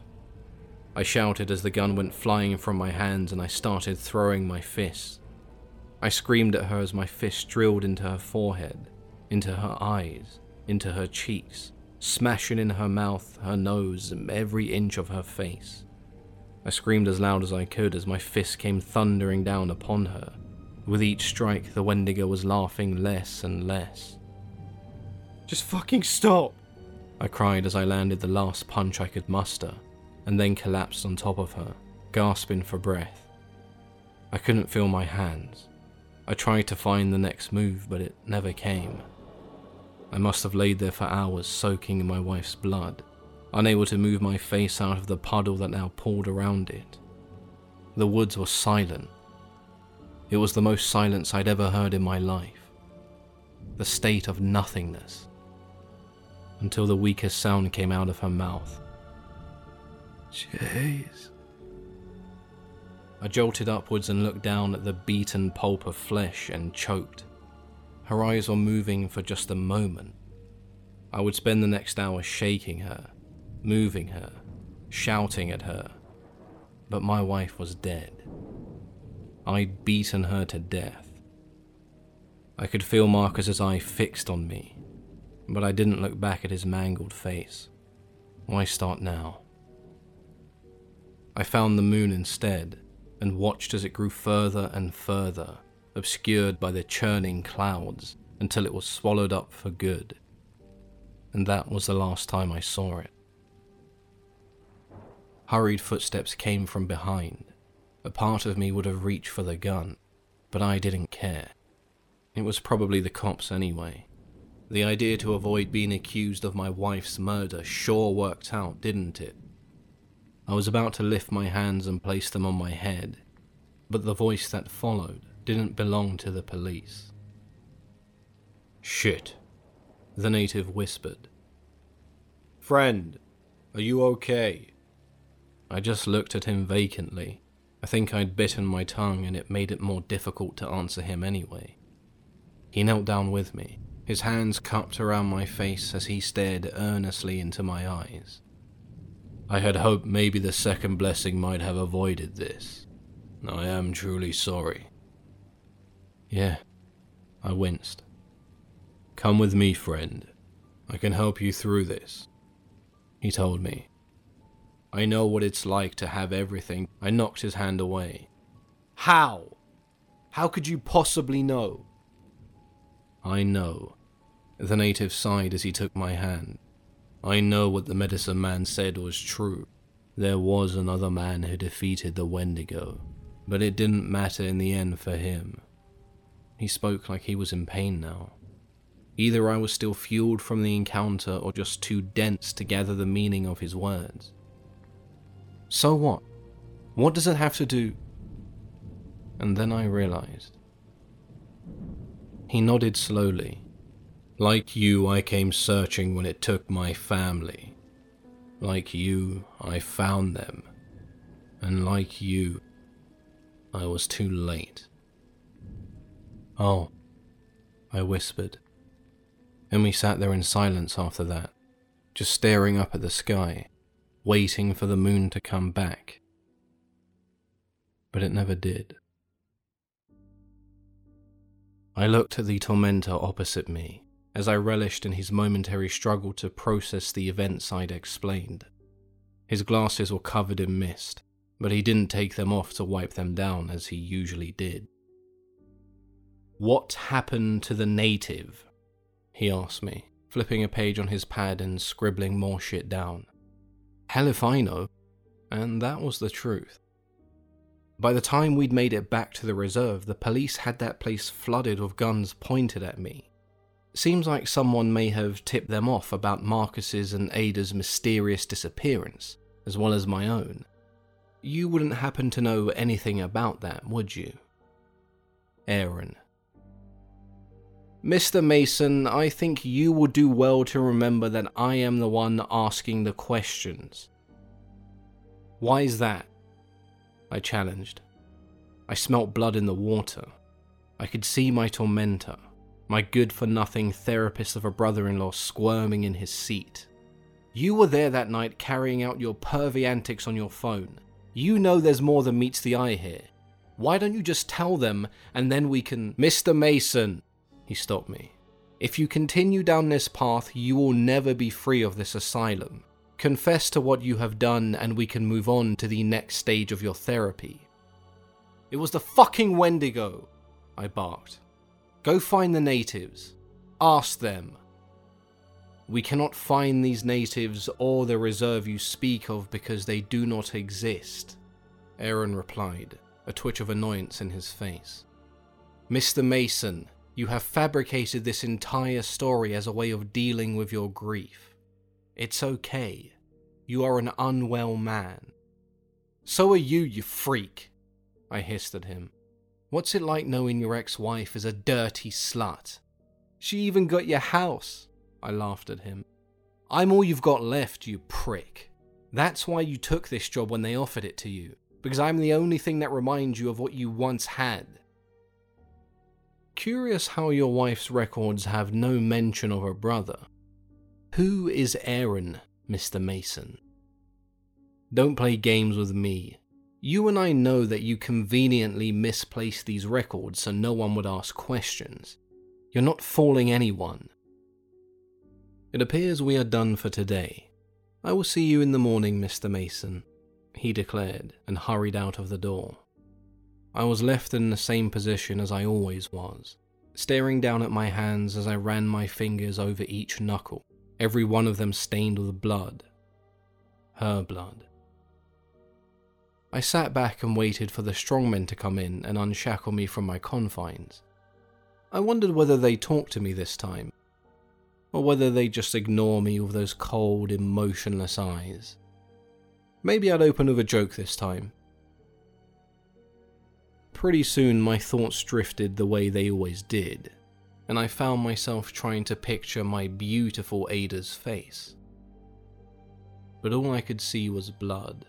I shouted as the gun went flying from my hands and I started throwing my fists. I screamed at her as my fists drilled into her forehead, into her eyes, into her cheeks, smashing in her mouth, her nose, every inch of her face. I screamed as loud as I could as my fist came thundering down upon her. With each strike, the Wendigo was laughing less and less. Just fucking stop! I cried as I landed the last punch I could muster, and then collapsed on top of her, gasping for breath. I couldn't feel my hands. I tried to find the next move, but it never came. I must have laid there for hours soaking in my wife's blood, unable to move my face out of the puddle that now poured around it. The woods were silent. It was the most silence I'd ever heard in my life. The state of nothingness. Until the weakest sound came out of her mouth. Chase. I jolted upwards and looked down at the beaten pulp of flesh and choked. Her eyes were moving for just a moment. I would spend the next hour shaking her, moving her, shouting at her. But my wife was dead. I'd beaten her to death. I could feel Marcus's eye fixed on me, but I didn't look back at his mangled face. Why start now? I found the moon instead and watched as it grew further and further, obscured by the churning clouds until it was swallowed up for good. And that was the last time I saw it. Hurried footsteps came from behind. A part of me would have reached for the gun, but I didn't care. It was probably the cops anyway. The idea to avoid being accused of my wife's murder sure worked out, didn't it? I was about to lift my hands and place them on my head, but the voice that followed didn't belong to the police. Shit, the native whispered. Friend, are you okay? I just looked at him vacantly. I think I'd bitten my tongue and it made it more difficult to answer him anyway. He knelt down with me, his hands cupped around my face as he stared earnestly into my eyes. I had hoped maybe the second blessing might have avoided this. I am truly sorry. Yeah, I winced. Come with me, friend. I can help you through this. He told me, I know what it's like to have everything. I knocked his hand away. How? How could you possibly know? I know. The native sighed as he took my hand. I know what the medicine man said was true. There was another man who defeated the Wendigo, but it didn't matter in the end for him. He spoke like he was in pain now. Either I was still fueled from the encounter or just too dense to gather the meaning of his words. So what? What does it have to do? And then I realized. He nodded slowly. Like you, I came searching when it took my family. Like you, I found them. And like you, I was too late. Oh, I whispered. And we sat there in silence after that, just staring up at the sky waiting for the moon to come back. But it never did. I looked at the tormentor opposite me as I relished in his momentary struggle to process the events I'd explained. His glasses were covered in mist, but he didn't take them off to wipe them down as he usually did. What happened to the native? He asked me, flipping a page on his pad and scribbling more shit down. Hell if I know. And that was the truth. By the time we'd made it back to the reserve, the police had that place flooded with guns pointed at me. Seems like someone may have tipped them off about Marcus's and Ada's mysterious disappearance, as well as my own. You wouldn't happen to know anything about that, would you? Aaron. Mr. Mason, I think you will do well to remember that I am the one asking the questions. Why is that? I challenged. I smelt blood in the water. I could see my tormentor, my good for nothing therapist of a brother in law, squirming in his seat. You were there that night carrying out your pervy antics on your phone. You know there's more than meets the eye here. Why don't you just tell them and then we can. Mr. Mason! He stopped me. If you continue down this path, you will never be free of this asylum. Confess to what you have done, and we can move on to the next stage of your therapy. It was the fucking Wendigo, I barked. Go find the natives. Ask them. We cannot find these natives or the reserve you speak of because they do not exist, Aaron replied, a twitch of annoyance in his face. Mr. Mason, You have fabricated this entire story as a way of dealing with your grief. It's okay. You are an unwell man. So are you, you freak, I hissed at him. What's it like knowing your ex wife is a dirty slut? She even got your house, I laughed at him. I'm all you've got left, you prick. That's why you took this job when they offered it to you, because I'm the only thing that reminds you of what you once had. Curious how your wife's records have no mention of her brother. Who is Aaron, Mr. Mason? Don't play games with me. You and I know that you conveniently misplaced these records so no one would ask questions. You're not fooling anyone. It appears we are done for today. I will see you in the morning, Mr. Mason, he declared and hurried out of the door. I was left in the same position as I always was, staring down at my hands as I ran my fingers over each knuckle, every one of them stained with blood. Her blood. I sat back and waited for the strongmen to come in and unshackle me from my confines. I wondered whether they talked to me this time, or whether they just ignore me with those cold, emotionless eyes. Maybe I'd open with a joke this time. Pretty soon, my thoughts drifted the way they always did, and I found myself trying to picture my beautiful Ada's face. But all I could see was blood